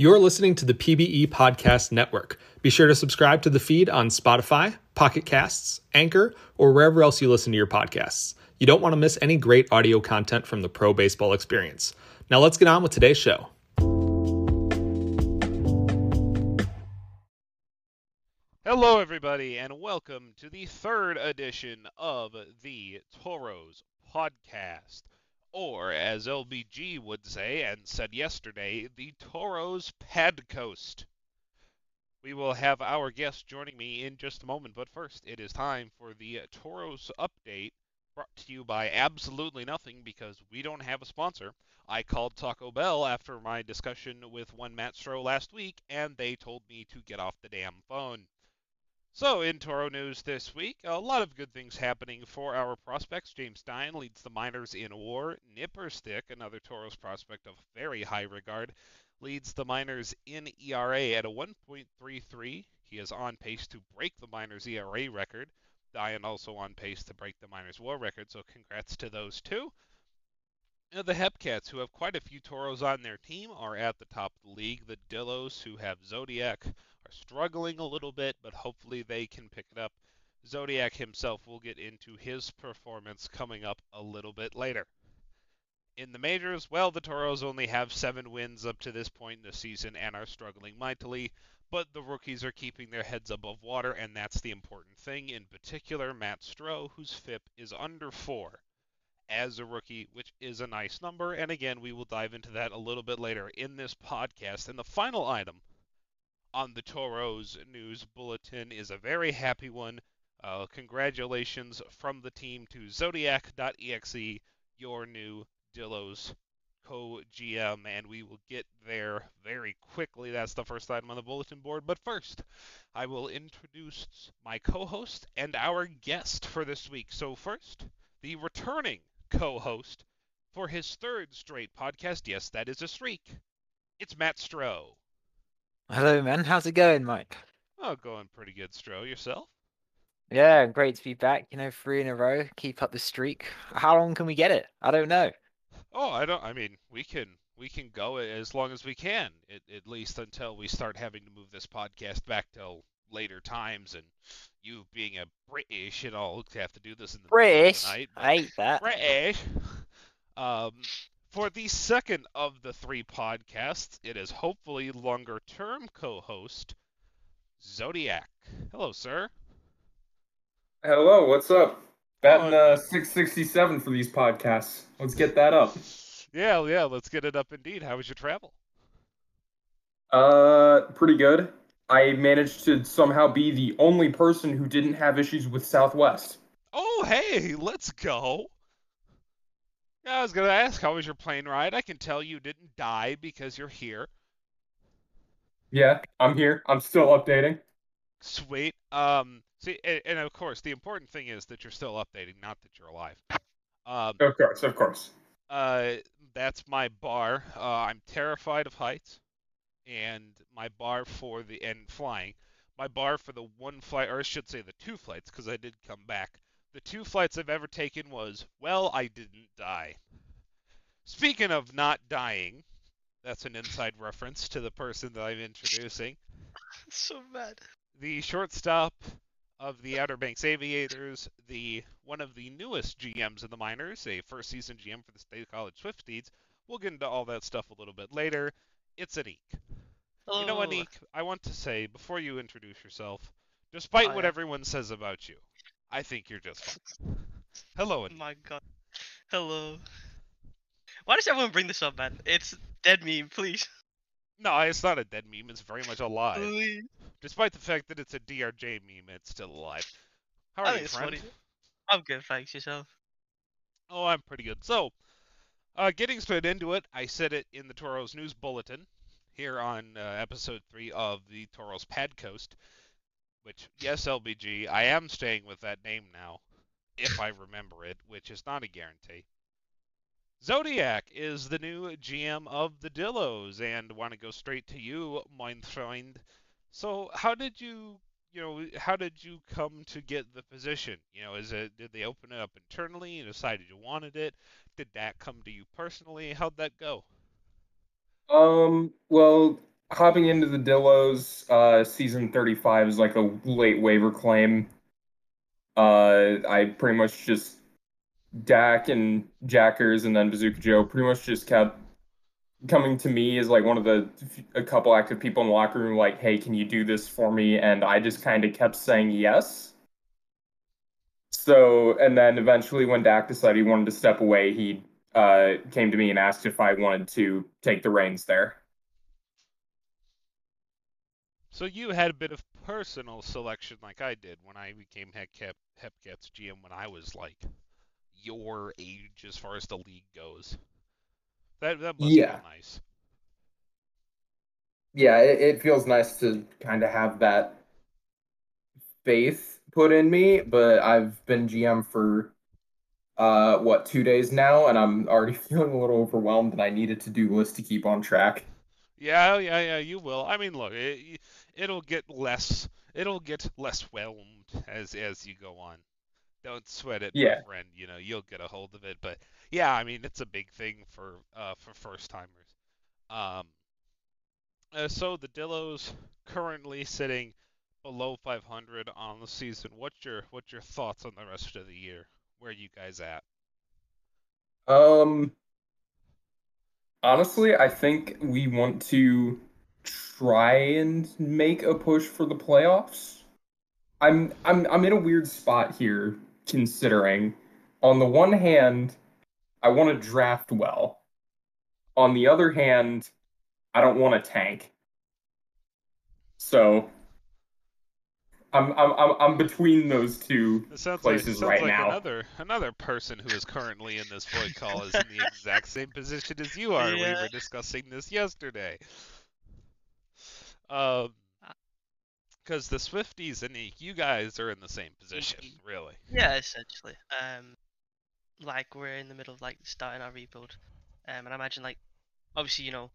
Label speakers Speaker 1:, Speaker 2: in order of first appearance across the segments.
Speaker 1: You're listening to the PBE Podcast Network. Be sure to subscribe to the feed on Spotify, Pocket Casts, Anchor, or wherever else you listen to your podcasts. You don't want to miss any great audio content from the pro baseball experience. Now let's get on with today's show.
Speaker 2: Hello, everybody, and welcome to the third edition of the Toros Podcast or as LBG would say and said yesterday, the Toros Pad Coast. We will have our guest joining me in just a moment, but first, it is time for the Toros update brought to you by Absolutely Nothing because we don't have a sponsor. I called Taco Bell after my discussion with one Matt Stroh last week, and they told me to get off the damn phone. So, in Toro news this week, a lot of good things happening for our prospects. James Stein leads the minors in war. Nipperstick, another Toros prospect of very high regard, leads the minors in ERA at a 1.33. He is on pace to break the minors ERA record. Dian also on pace to break the minors war record, so congrats to those two. Now, the Hepcats, who have quite a few Toros on their team, are at the top of the league. The Dillos, who have Zodiac, struggling a little bit, but hopefully they can pick it up. Zodiac himself will get into his performance coming up a little bit later. In the majors, well, the Toros only have seven wins up to this point in the season and are struggling mightily, but the rookies are keeping their heads above water, and that's the important thing. In particular, Matt Stroh, whose FIP is under four as a rookie, which is a nice number. And again, we will dive into that a little bit later in this podcast. And the final item on the Toros news bulletin is a very happy one. Uh, congratulations from the team to Zodiac.exe, your new Dillos co GM, and we will get there very quickly. That's the first item on the bulletin board. But first, I will introduce my co host and our guest for this week. So, first, the returning co host for his third straight podcast. Yes, that is a streak. It's Matt Stroh.
Speaker 3: Hello, man. How's it going, Mike?
Speaker 2: Oh, going pretty good, Stroh. Yourself?
Speaker 3: Yeah, great to be back. You know, three in a row. Keep up the streak. How long can we get it? I don't know.
Speaker 2: Oh, I don't. I mean, we can we can go as long as we can, at, at least until we start having to move this podcast back till later times, and you being a British and all have to do this in the
Speaker 3: British.
Speaker 2: night.
Speaker 3: I hate that.
Speaker 2: British. Um, for the second of the three podcasts, it is hopefully longer term co host Zodiac. Hello, sir.
Speaker 4: Hello, what's up? Batting uh, 667 for these podcasts. Let's get that up.
Speaker 2: Yeah, yeah, let's get it up indeed. How was your travel?
Speaker 4: Uh, pretty good. I managed to somehow be the only person who didn't have issues with Southwest.
Speaker 2: Oh, hey, let's go. Yeah, I was gonna ask how was your plane ride. I can tell you didn't die because you're here.
Speaker 4: Yeah, I'm here. I'm still updating.
Speaker 2: Sweet. Um, see, and, and of course, the important thing is that you're still updating, not that you're alive. Um,
Speaker 4: Of course, of course.
Speaker 2: uh, that's my bar. Uh, I'm terrified of heights, and my bar for the and flying. My bar for the one flight, or I should say the two flights, because I did come back. The two flights I've ever taken was, well, I didn't die. Speaking of not dying, that's an inside reference to the person that I'm introducing.
Speaker 5: so bad.
Speaker 2: the shortstop of the Outer Banks Aviators, the one of the newest GMs in the minors, a first season GM for the State College Swifties. We'll get into all that stuff a little bit later. It's Anik. You know,
Speaker 5: Oh,
Speaker 2: Anik, I want to say before you introduce yourself, despite
Speaker 5: Oh,
Speaker 2: what everyone says about you, I think you're just fine. Hello,
Speaker 5: Oh my god. Hello. Why does everyone bring this up, man? It's dead meme, please.
Speaker 2: No, it's not a dead meme. It's very much alive.
Speaker 5: Please.
Speaker 2: Despite the fact that it's a DRJ meme, it's still alive. How are you, friend?
Speaker 5: funny. I'm good, thanks yourself.
Speaker 2: Oh, I'm pretty good. So, uh, getting straight into it, I said it in the Toros News Bulletin here on uh, episode 3 of the Toros Pad Coast, which, yes, LBG, I am staying with that name now, if I remember it, which is not a guarantee. Zodiac is the new GM of the Dillos, and want to go straight to you, mein Freund. So, how did you you know, how did you come to get the position? You know, is it did they open it up internally and decided you wanted it? Did that come to you personally? How'd that go?
Speaker 4: Um, well, hopping into the Dillos, uh, season 35 is like a late waiver claim. Uh, I pretty much just Dak and Jackers and then Bazooka Joe pretty much just kept coming to me as like one of the a couple active people in the locker room like hey can you do this for me? And i just kind of kept saying yes. So and then eventually when dak decided he wanted to step away he uh, came to me and asked if i wanted to take the reins there
Speaker 2: So you had a bit of personal selection like I did when I became Hep, Hepcats GM when I was like your age as far as the league goes. That that must
Speaker 4: Yeah.
Speaker 2: feel nice.
Speaker 4: yeah it, it feels nice to kind of have that faith put in me but i've been gm for uh what two days now and i'm already feeling a little overwhelmed and i need a to-do list to keep on track
Speaker 2: Yeah, yeah, yeah. You will. I mean, look, it, it'll get less. It'll get less whelmed as as you go on. Don't sweat it,
Speaker 4: Yeah.
Speaker 2: my friend. You know, you'll get a hold of it. But yeah, I mean, it's a big thing for uh for first timers. Um. Uh, so the Dillos currently sitting below 500 on the season. What's your what's your thoughts on the rest of the year? Where are you guys at?
Speaker 4: Um, honestly, I think we want to try and make a push for the playoffs. I'm I'm I'm in a weird spot here considering on the one hand, I want to draft well. On the other hand, I don't want to tank. So I'm I'm I'm I'm between those two
Speaker 2: sounds
Speaker 4: places
Speaker 2: like, sounds
Speaker 4: right
Speaker 2: like
Speaker 4: now.
Speaker 2: another another person who is currently in this void call is in the exact same position as you are. We were discussing this yesterday. Um, because the Swifties and Eek, you guys are in the same position,
Speaker 5: Mhm.
Speaker 2: really.
Speaker 5: Yeah, essentially. Um, like we're in the middle of like starting our rebuild, um, and I imagine like, obviously you know,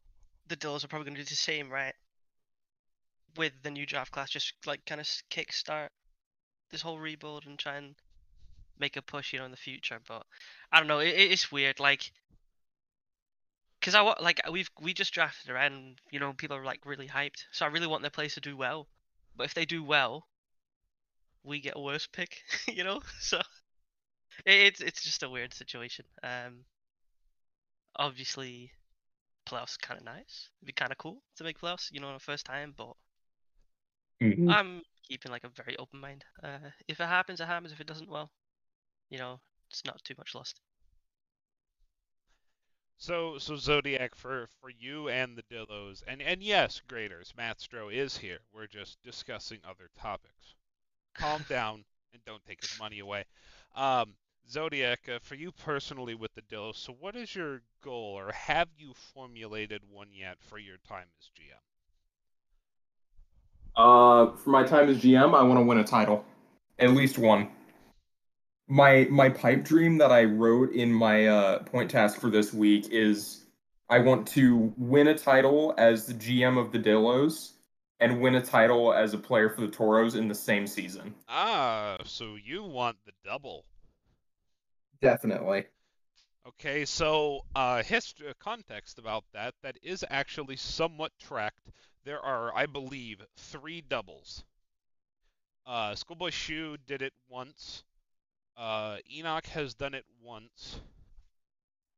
Speaker 5: the Dills are probably going to do the same, right? With the new draft class, just like kind of kick start this whole rebuild and try and make a push, you know, in the future. But I don't know, it- it's weird, like. Cause I want like we've we just drafted her and you know people are like really hyped, so I really want their players to do well. But if they do well, we get a worse pick, you know. So it, it's it's just a weird situation. Um, obviously, playoffs kind of nice. It'd be kind of cool to make playoffs, you know, on the first time. But
Speaker 4: Mhm.
Speaker 5: I'm keeping like a very open mind. Uh, if it happens, it happens. If it doesn't, well, you know, it's not too much lost.
Speaker 2: So, so Zodiac for for you and the Dillos, and and yes, graders, Matt Stroh is here. We're just discussing other topics. Calm down and don't take his money away. Um, Zodiac, uh, for you personally with the Dillos, so what is your goal, or have you formulated one yet for your time as GM?
Speaker 4: Uh, for my time as GM, I want to win a title, at least one. My my pipe dream that I wrote in my uh, point task for this week is I want to win a title as the GM of the Dillos and win a title as a player for the Toros in the same season.
Speaker 2: Ah, so you want the double.
Speaker 4: Definitely.
Speaker 2: Okay, so uh, history context about that that is actually somewhat tracked. There are, I believe, three doubles. Uh, Schoolboy Shoe did it once. Uh, Enoch has done it once.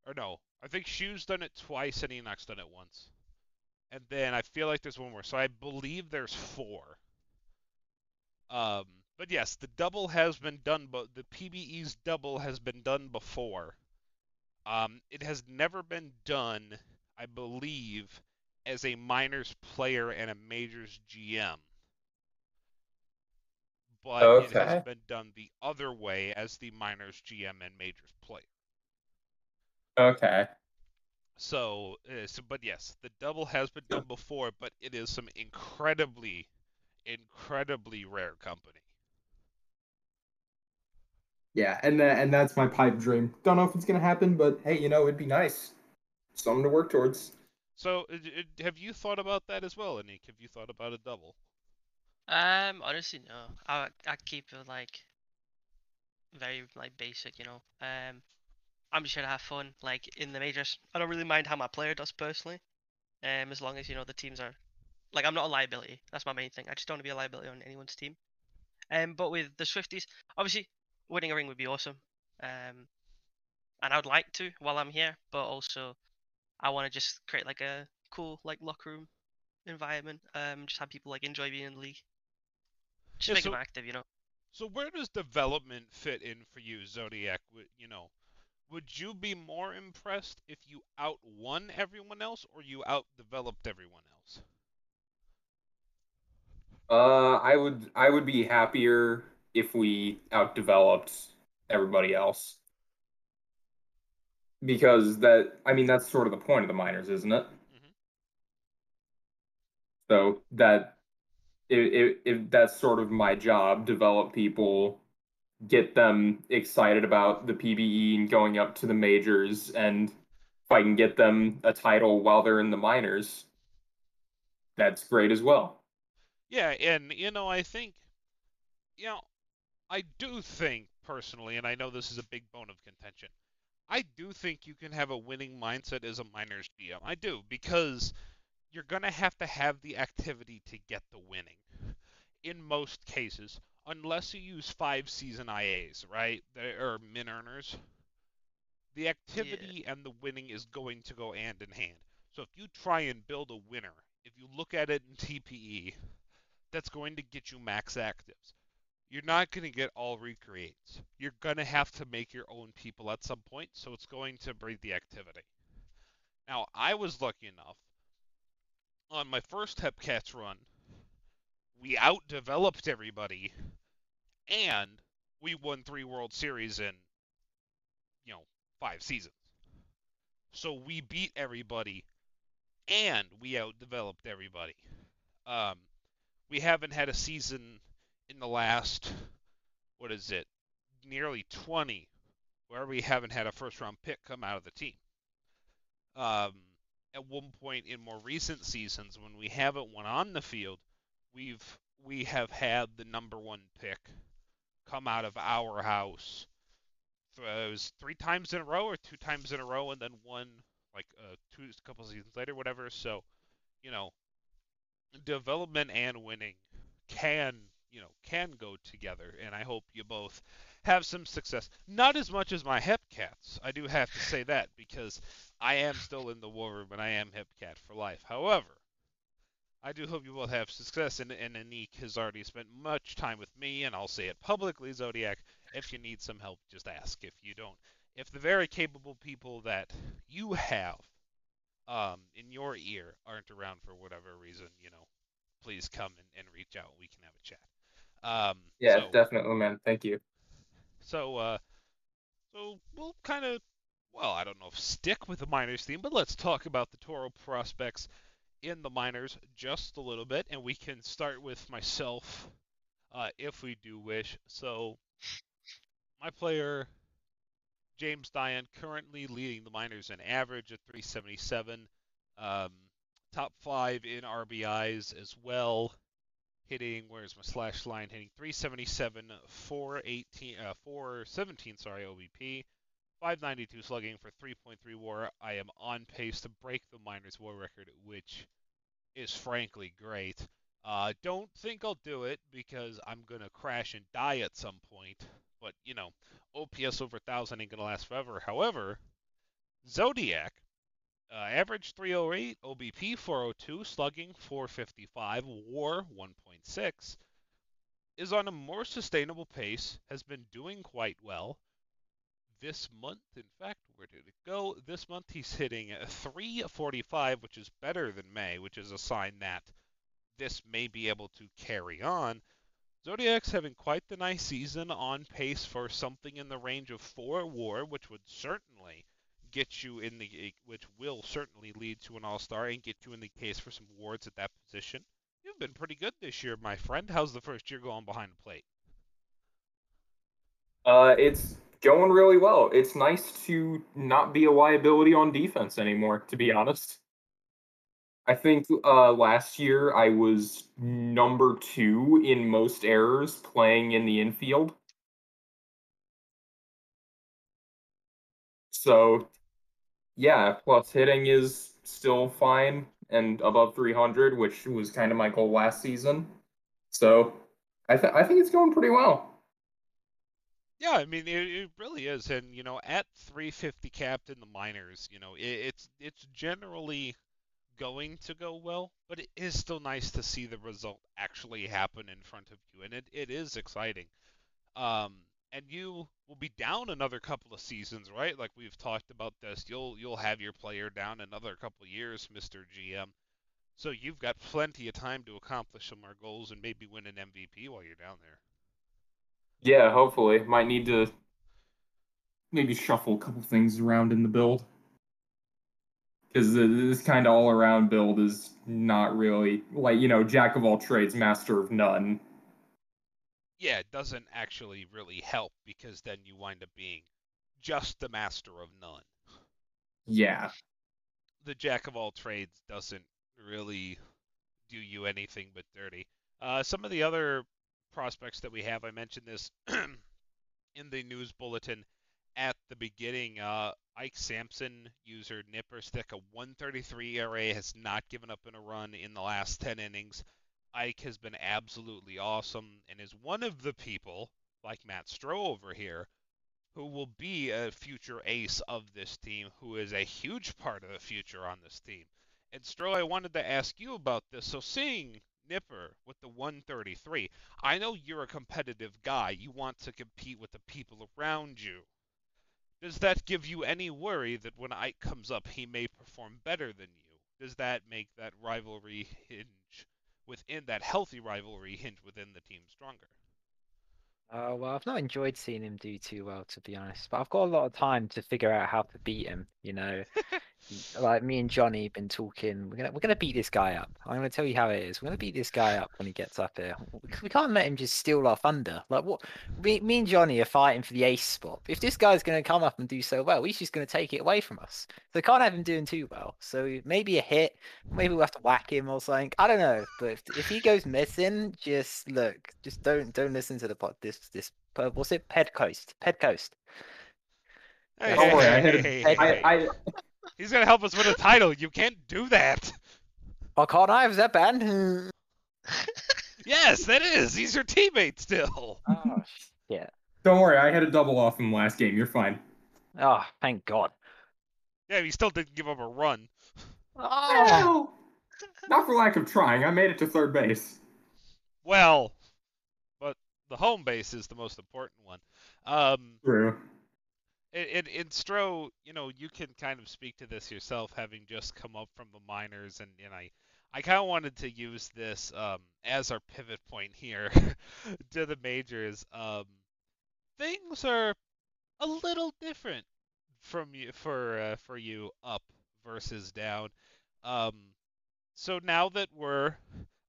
Speaker 2: Or no, I think Shu's done it twice and Enoch's done it once. And then I feel like there's one more. So I believe there's four. Um, but yes, the double has been done, but the PBE's double has been done before. Um, it has never been done, I believe, as a minors player and a majors GM. But it
Speaker 4: Okay.
Speaker 2: has been done the other way as the minors GM and majors player.
Speaker 4: Okay.
Speaker 2: So, uh, so, but yes, the double has been done before, but it is some incredibly, incredibly rare company.
Speaker 4: Yeah, and that, and that's my pipe dream. Don't know if it's gonna happen, but hey, you know, it'd be nice. Something to work towards.
Speaker 2: So, uh, uh, have you thought about that as well, Anik? Have you thought about a double?
Speaker 5: Um, honestly, no. I I keep it like very like basic, you know. Um, I'm just here to have fun. Like in the majors, I don't really mind how my player does personally. Um, as long as you know the teams are like I'm not a liability. That's my main thing. I just don't want to be a liability on anyone's team. Um, but with the Swifties, obviously winning a ring would be awesome. Um, and I would like to while I'm here, but also I want to just create like a cool like locker room environment. Um, just have people like enjoy being in the league. Just
Speaker 2: Yeah,
Speaker 5: make
Speaker 2: so-
Speaker 5: them active, you know.
Speaker 2: So where does development fit in for you, Zodiac? Would- You know, would you be more impressed if you outwon everyone else or you outdeveloped everyone else?
Speaker 4: Uh, I would I would be happier if we outdeveloped everybody else. Because that I mean that's sort of the point of the minors, isn't it?
Speaker 2: Mhm.
Speaker 4: So that if that's sort of my job, develop people, get them excited about the PBE and going up to the majors, and if I can get them a title while they're in the minors, that's great as well.
Speaker 2: Yeah, and you know, I think, you know, I do think personally, and I know this is a big bone of contention. I do think you can have a winning mindset as a minors GM. I do because you're gonna have to have the activity to get the winning. In most cases, unless you use five season IAs, right? They are min earners. The activity and the winning is going to go hand in hand. So if you try and build a winner, if you look at it in TPE, that's going to get you max actives. You're not going to get all recreates. You're going to have to make your own people at some point, so it's going to breed the activity. Now, I was lucky enough on my first Hepcats run, we outdeveloped everybody, and we won three World Series in, you know, five seasons. So we beat everybody, and we outdeveloped everybody. Um, we haven't had a season in the last what is it nearly 20 where we haven't had a first round pick come out of the team um, at one point in more recent seasons when we haven't won on the field we've we have had the number one pick come out of our house. It was three times in a row or two times in a row and then one like uh, two a couple seasons later whatever. So you know development and winning can you know can go together and i hope you both have some success. Not as much as my hepcats i do have to say that because i am still in the war room and i am hepcat for life however i do hope you both have success and, and anik has already spent much time with me and i'll say it publicly zodiac if you need some help just ask if you don't if the very capable people that you have um, in your ear aren't around for whatever reason, you know, please come and, and reach out. We can have a chat. Um,
Speaker 4: Yeah,
Speaker 2: so,
Speaker 4: definitely, man. Thank you.
Speaker 2: so, uh, so we'll kind of, well, I don't know if stick with the minors theme, but let's talk about the Toro prospects in the minors just a little bit, and we can start with myself, uh, if we do wish. So, my player James Diane currently leading the minors in average at 377, um, top five in RBIs as well. Hitting, where's my slash line? Hitting 377, 418, uh, 417, sorry, OBP, 592 slugging for 3.3 WAR. I am on pace to break the minors WAR record, which is frankly great. Uh, don't think I'll do it because I'm gonna crash and die at some point. But you know, OPS over 1,000 ain't going to last forever. However, Zodiac, uh, average 308, OBP 402, slugging 455, WAR 1.6, is on a more sustainable pace, has been doing quite well. This month, in fact, where did it go? This month he's hitting 345, which is better than May, which is a sign that this may be able to carry on. Zodiac's having quite the nice season, on pace for something in the range of four WAR, which would certainly get you in the, which will certainly lead to an All Star and get you in the case for some awards at that position. You've been pretty good this year, my friend. How's the first year going behind the plate?
Speaker 4: Uh, it's going really well. It's nice to not be a liability on defense anymore, to be honest. I think uh, last year I was number two in most errors playing in the infield. So, yeah, plus hitting is still fine. and above 300, which was kind of my goal last season. So I, th- I think it's going pretty well.
Speaker 2: Yeah, I mean it, it really is, and you know, at 350 capped in the minors, you know, it, it's it's generally going to go well, but it is still nice to see the result actually happen in front of you, and it, it is exciting. Um, and you will be down another couple of seasons, right? Like we've talked about this. You'll you'll have your player down another couple of years, Mr. GM. So you've got plenty of time to accomplish some more goals and maybe win an MVP while you're down there.
Speaker 4: Yeah, hopefully. Might need to maybe shuffle a couple things around in the build. Because this kind of all around build is not really, like, you know, jack of all trades, master of none.
Speaker 2: Yeah, it doesn't actually really help because then you wind up being just the master of none.
Speaker 4: Yeah.
Speaker 2: The jack of all trades doesn't really do you anything but dirty. Uh, some of the other prospects that we have, I mentioned this in the news bulletin at the beginning. Uh, Ike Sampson, user Nipperstick, a 133 ERA, has not given up in a run in the last 10 innings. Ike has been absolutely awesome and is one of the people, like Matt Stroh over here, who will be a future ace of this team, who is a huge part of the future on this team. And Stroh, I wanted to ask you about this. So seeing Nipper with the 133, I know you're a competitive guy. You want to compete with the people around you. Does that give you any worry that when Ike comes up, he may perform better than you? Does that make that rivalry hinge within that healthy rivalry hinge within the team stronger?
Speaker 3: Uh, well, I've not enjoyed seeing him do too well, to be honest. But I've got a lot of time to figure out how to beat him. You know, like me and Johnny have been talking. We're gonna we're gonna beat this guy up. I'm gonna tell you how it is. We're gonna beat this guy up when he gets up here. We can't let him just steal our thunder. Like what? Me, me and Johnny are fighting for the ace spot. If this guy's gonna come up and do so well, he's just gonna take it away from us. So can't have him doing too well. So maybe a hit. Maybe we'll have to whack him or something. I don't know. But if, if he goes missing, just look. Just don't don't listen to the pot. This this uh, what's it? Ped Coast. Ped Coast.
Speaker 2: Hey,
Speaker 4: Don't
Speaker 2: hey,
Speaker 4: worry, I
Speaker 2: hey,
Speaker 4: had
Speaker 2: hey, hey,
Speaker 4: I. I,
Speaker 2: He's gonna help us win a title. You can't do that.
Speaker 3: Oh, can't I? Was that bad?
Speaker 2: Yes, that is. He's your teammate still.
Speaker 3: oh shit.
Speaker 4: don't worry, I had a double off him last game. You're fine.
Speaker 3: Oh, thank God.
Speaker 2: Yeah, he still didn't give up a run.
Speaker 3: Oh.
Speaker 4: Not for lack of trying. I made it to third base.
Speaker 2: Well, but the home base is the most important one. Um,
Speaker 4: True.
Speaker 2: In, in Stroh, you know, you can kind of speak to this yourself, having just come up from the minors, and, and I, I kind of wanted to use this um, as our pivot point here to the majors. Um, things are a little different from you for uh, for you up versus down. Um, so now that we're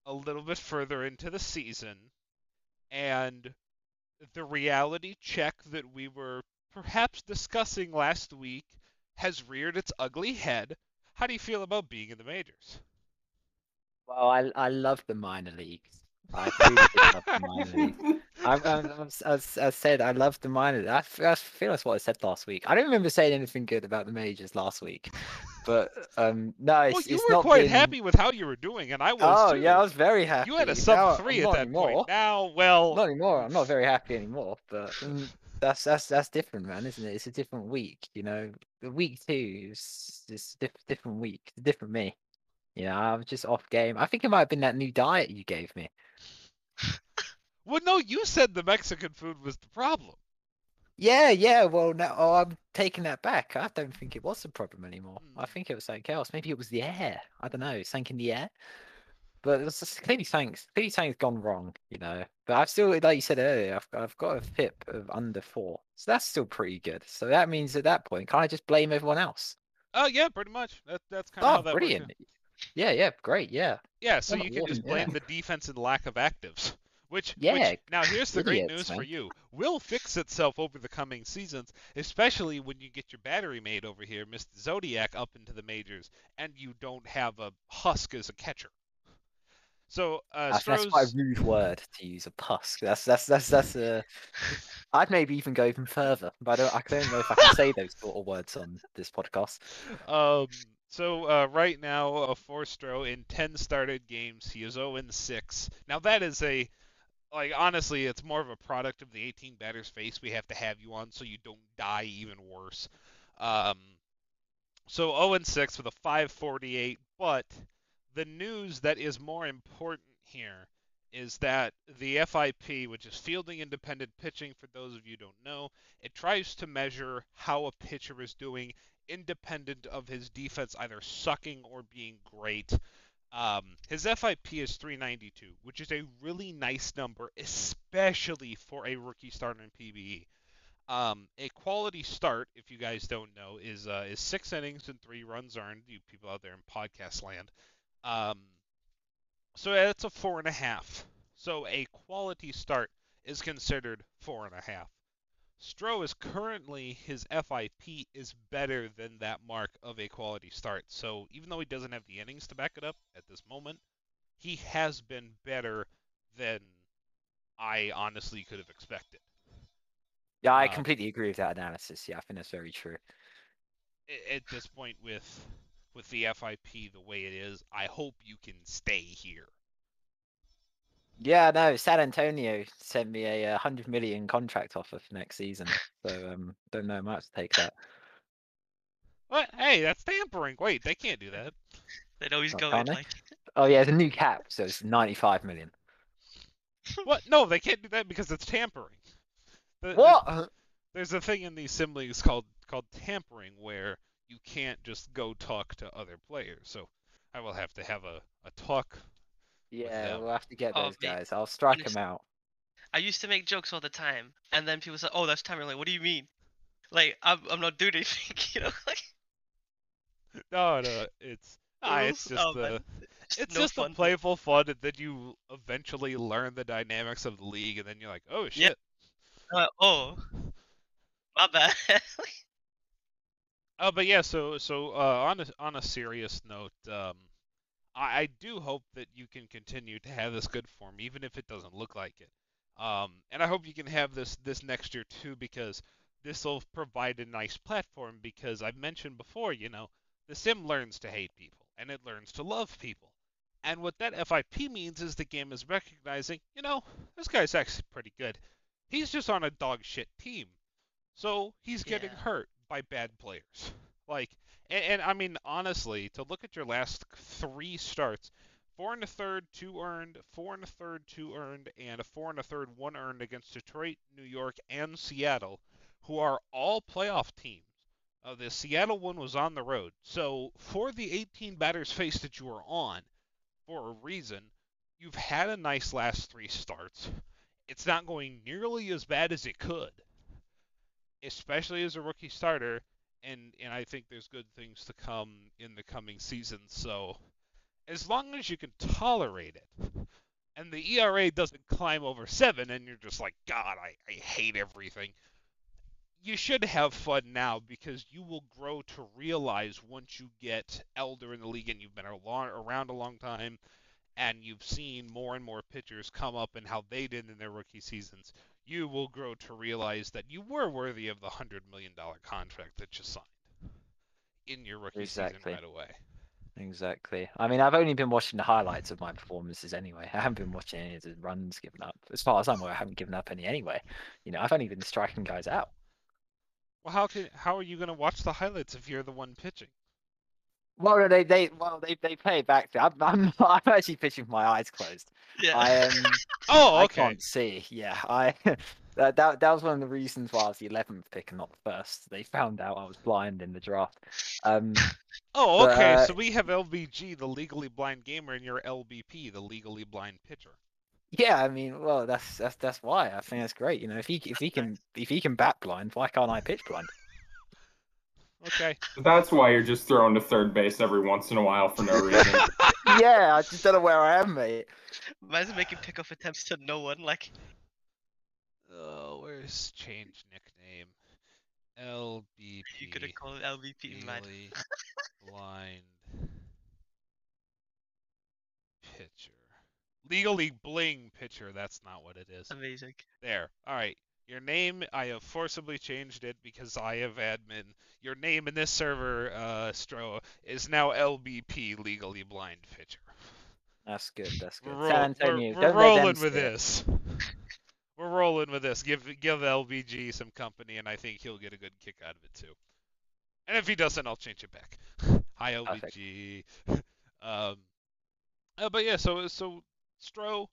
Speaker 2: a little bit further into the season, and the reality check that we were perhaps discussing last week has reared its ugly head. How do you feel about being in the majors?
Speaker 3: Well, I I love the minor leagues. I really love the minor leagues. I've, I've, as I said, I love the minor. I, I feel that's what I said last week. I don't remember saying anything good about the majors last week, but um, no, it's,
Speaker 2: well, you
Speaker 3: it's
Speaker 2: were
Speaker 3: not
Speaker 2: quite
Speaker 3: been-
Speaker 2: happy with how you were doing, and I was
Speaker 3: Oh
Speaker 2: too.
Speaker 3: yeah, I was very happy.
Speaker 2: You had a sub
Speaker 3: I-
Speaker 2: three
Speaker 3: I'm
Speaker 2: at that
Speaker 3: anymore.
Speaker 2: point. Now, well,
Speaker 3: Not anymore. I'm not very happy anymore. But um, that's that's that's different, man, isn't it? It's a different week. You know, the week two is a diff- different week. Different me. You know, I was just off game. I think it might have been that new diet you gave me.
Speaker 2: well, no, you said the Mexican food was the problem.
Speaker 3: Yeah, yeah. Well, now oh, I'm taking that back. I don't think it was the problem anymore. I
Speaker 2: Hmm.
Speaker 3: think it was something else. Maybe it was the air. I don't know, something in the air. But it's just clearly something's clearly something's gone wrong, you know. But I've still, like you said earlier, I've I've got a FIP of under four, so that's still pretty good. So that means at that point, can't I just blame everyone else?
Speaker 2: Oh yeah, pretty much. That, that's kind of oh, how
Speaker 3: Oh,
Speaker 2: that works.
Speaker 3: brilliant! Yeah, yeah, great, yeah.
Speaker 2: Yeah, so
Speaker 3: Oh,
Speaker 2: you can just
Speaker 3: yeah.
Speaker 2: blame the defense and lack of actives. Which,
Speaker 3: Yeah,
Speaker 2: which now here's the great news for you. Will fix itself over the coming seasons, especially when you get your battery made over here, Mr. Zodiac, up into the majors, and you don't have a husk as a catcher. So uh,
Speaker 3: That's, that's quite a rude word to use. A pusk. That's that's that's that's a. I'd maybe even go even further, but I don't. I don't know if I can say those sort of words on this podcast.
Speaker 2: um, So uh, right now, uh, for Stroh in 10 started games, he is 0 6. Now that is a like honestly, it's more of a product of the 18 batters face we have to have you on, so you don't die even worse. Um, so 0 and 6 with a 548, but the news that is more important here is that the FIP, which is fielding independent pitching, for those of you don't know, it tries to measure how a pitcher is doing independent of his defense either sucking or being great. Um, his FIP is 392, which is a really nice number, especially for a rookie starter in PBE. Um, a quality start, if you guys don't know, is uh, is six innings and three runs earned. You people out there in podcast land. Um, so that's a four and a half. So a quality start is considered four and a half. Stroh is currently his FIP is better than that mark of a quality start. So even though he doesn't have the innings to back it up at this moment, he has been better than I honestly could have expected.
Speaker 3: Yeah, I
Speaker 2: Um,
Speaker 3: completely agree with that analysis. Yeah, I think that's very true.
Speaker 2: At this point with with the FIP the way it is, I hope you can stay here.
Speaker 3: Yeah, no, San Antonio sent me a hundred million contract offer for next season, so um, don't know much to take that.
Speaker 2: What? Hey, that's tampering. Wait, they can't do that.
Speaker 5: They know he's
Speaker 3: Oh,
Speaker 5: going. Like,
Speaker 3: Oh yeah, it's a new cap, so it's ninety-five million.
Speaker 2: What? No, they can't do that because it's tampering. The- the-
Speaker 3: What?
Speaker 2: there's a thing in these sim leagues called called tampering where you can't just go talk to other players. So I will have to have a, a talk.
Speaker 3: Yeah, we'll have to get
Speaker 5: Oh,
Speaker 3: those
Speaker 5: mate,
Speaker 3: guys. I'll strike them out.
Speaker 5: I used to make jokes all the time, and then people say, "Oh, that's time." I'm like, "What do you mean?" Like, I'm I'm not doing anything, you know? Like,
Speaker 2: No, no, it's ah, it's just
Speaker 5: Oh, man.
Speaker 2: the
Speaker 5: just
Speaker 2: it's
Speaker 5: no
Speaker 2: just
Speaker 5: fun.
Speaker 2: a playful fun, and then you eventually learn the dynamics of the league, and then you're like, oh shit.
Speaker 5: Uh, oh, my bad.
Speaker 2: Uh, but yeah, so so uh, on a on a serious note, um, I, I do hope that you can continue to have this good form, even if it doesn't look like it. Um, and I hope you can have this this next year too, because this will provide a nice platform. Because I've mentioned before, you know, the sim learns to hate people and it learns to love people. And what that FIP means is the game is recognizing, you know, this guy's actually pretty good. He's just on a dog shit team. So he's getting
Speaker 5: Yeah.
Speaker 2: hurt by bad players. Like, and, and I mean, honestly, to look at your last three starts, four and a third, two earned, four and a third, two earned, and a four and a third, one earned against Detroit, New York, and Seattle, who are all playoff teams. Uh, the Seattle one was on the road. So for the 18 batters faced that you were on, for a reason, you've had a nice last three starts. It's not going nearly as bad as it could especially as a rookie starter, and and I think there's good things to come in the coming season. So as long as you can tolerate it, and the ERA doesn't climb over seven, and you're just like, God, I, I hate everything. You should have fun now because you will grow to realize once you get elder in the league and you've been a long, around a long time and you've seen more and more pitchers come up and how they did in their rookie seasons, you will grow to realize that you were worthy of the hundred million dollar contract that you signed in your rookie
Speaker 3: Exactly.
Speaker 2: season right away.
Speaker 3: Exactly. I mean, I've only been watching the highlights of my performances anyway. I haven't been watching any of the runs given up. As far as I'm aware, I haven't given up any anyway. You know, I've only been striking guys out.
Speaker 2: Well, how can how are you going to watch the highlights if you're the one pitching?
Speaker 3: Well, they they well they they play it back. I'm I'm, I'm actually pitching with my eyes closed.
Speaker 5: yeah.
Speaker 3: I um
Speaker 2: Oh,
Speaker 3: I can't see. Yeah, I that, that that was one of the reasons why I was the eleventh pick and not the first. They found out I was blind in the draft. Um,
Speaker 2: Oh,
Speaker 3: But,
Speaker 2: okay.
Speaker 3: uh,
Speaker 2: so we have LBG, the legally blind gamer, and you're LBP, the legally blind pitcher.
Speaker 3: yeah, I mean, well, that's that's that's why I think that's great. You know, if he if he can if he can bat blind, why can't I pitch blind?
Speaker 2: Okay.
Speaker 4: That's why you're just thrown to third base every once in a while for no reason.
Speaker 3: yeah, I just don't know where I am, mate.
Speaker 5: Imagine making pickoff attempts to no one. Like,
Speaker 2: Oh, where's change nickname? LBP.
Speaker 5: you could have called it LVP, man.
Speaker 2: legally blind pitcher. Legally bling pitcher. That's not what it is.
Speaker 5: Amazing.
Speaker 2: There. All right. Your name, I have forcibly changed it because I have admin. Your name in this server, uh, Stroh, is now LBP, legally blind pitcher.
Speaker 3: That's good. That's
Speaker 2: We're,
Speaker 3: good.
Speaker 2: we're- we're
Speaker 3: them
Speaker 2: rolling with this. We're rolling with this. Give give LBG some company, and I think he'll get a good kick out of it too. And if he doesn't, I'll change it back. Hi LBG. um, uh, but yeah, so so Stroh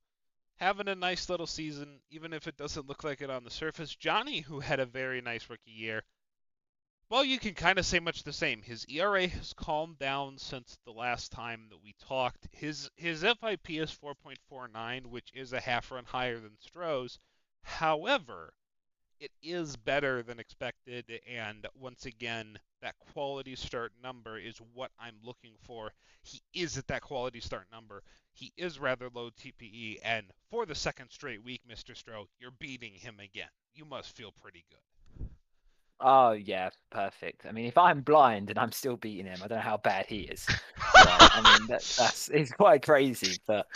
Speaker 2: having a nice little season, even if it doesn't look like it on the surface. Johnny, who had a very nice rookie year. Well, you can kind of say much the same. His ERA has calmed down since the last time that we talked. His his FIP is 4.49, which is a half run higher than Stroh's. However, it is better than expected, and once again, that quality start number is what I'm looking for. He is at that quality start number. He is rather low TPE, and for the second straight week, Mr. Stroh, you're beating him again. You must feel pretty good.
Speaker 3: Oh yeah, perfect. I mean, if I'm blind and I'm still beating him, I don't know how bad he is. But, I mean, that, that's it's quite crazy, but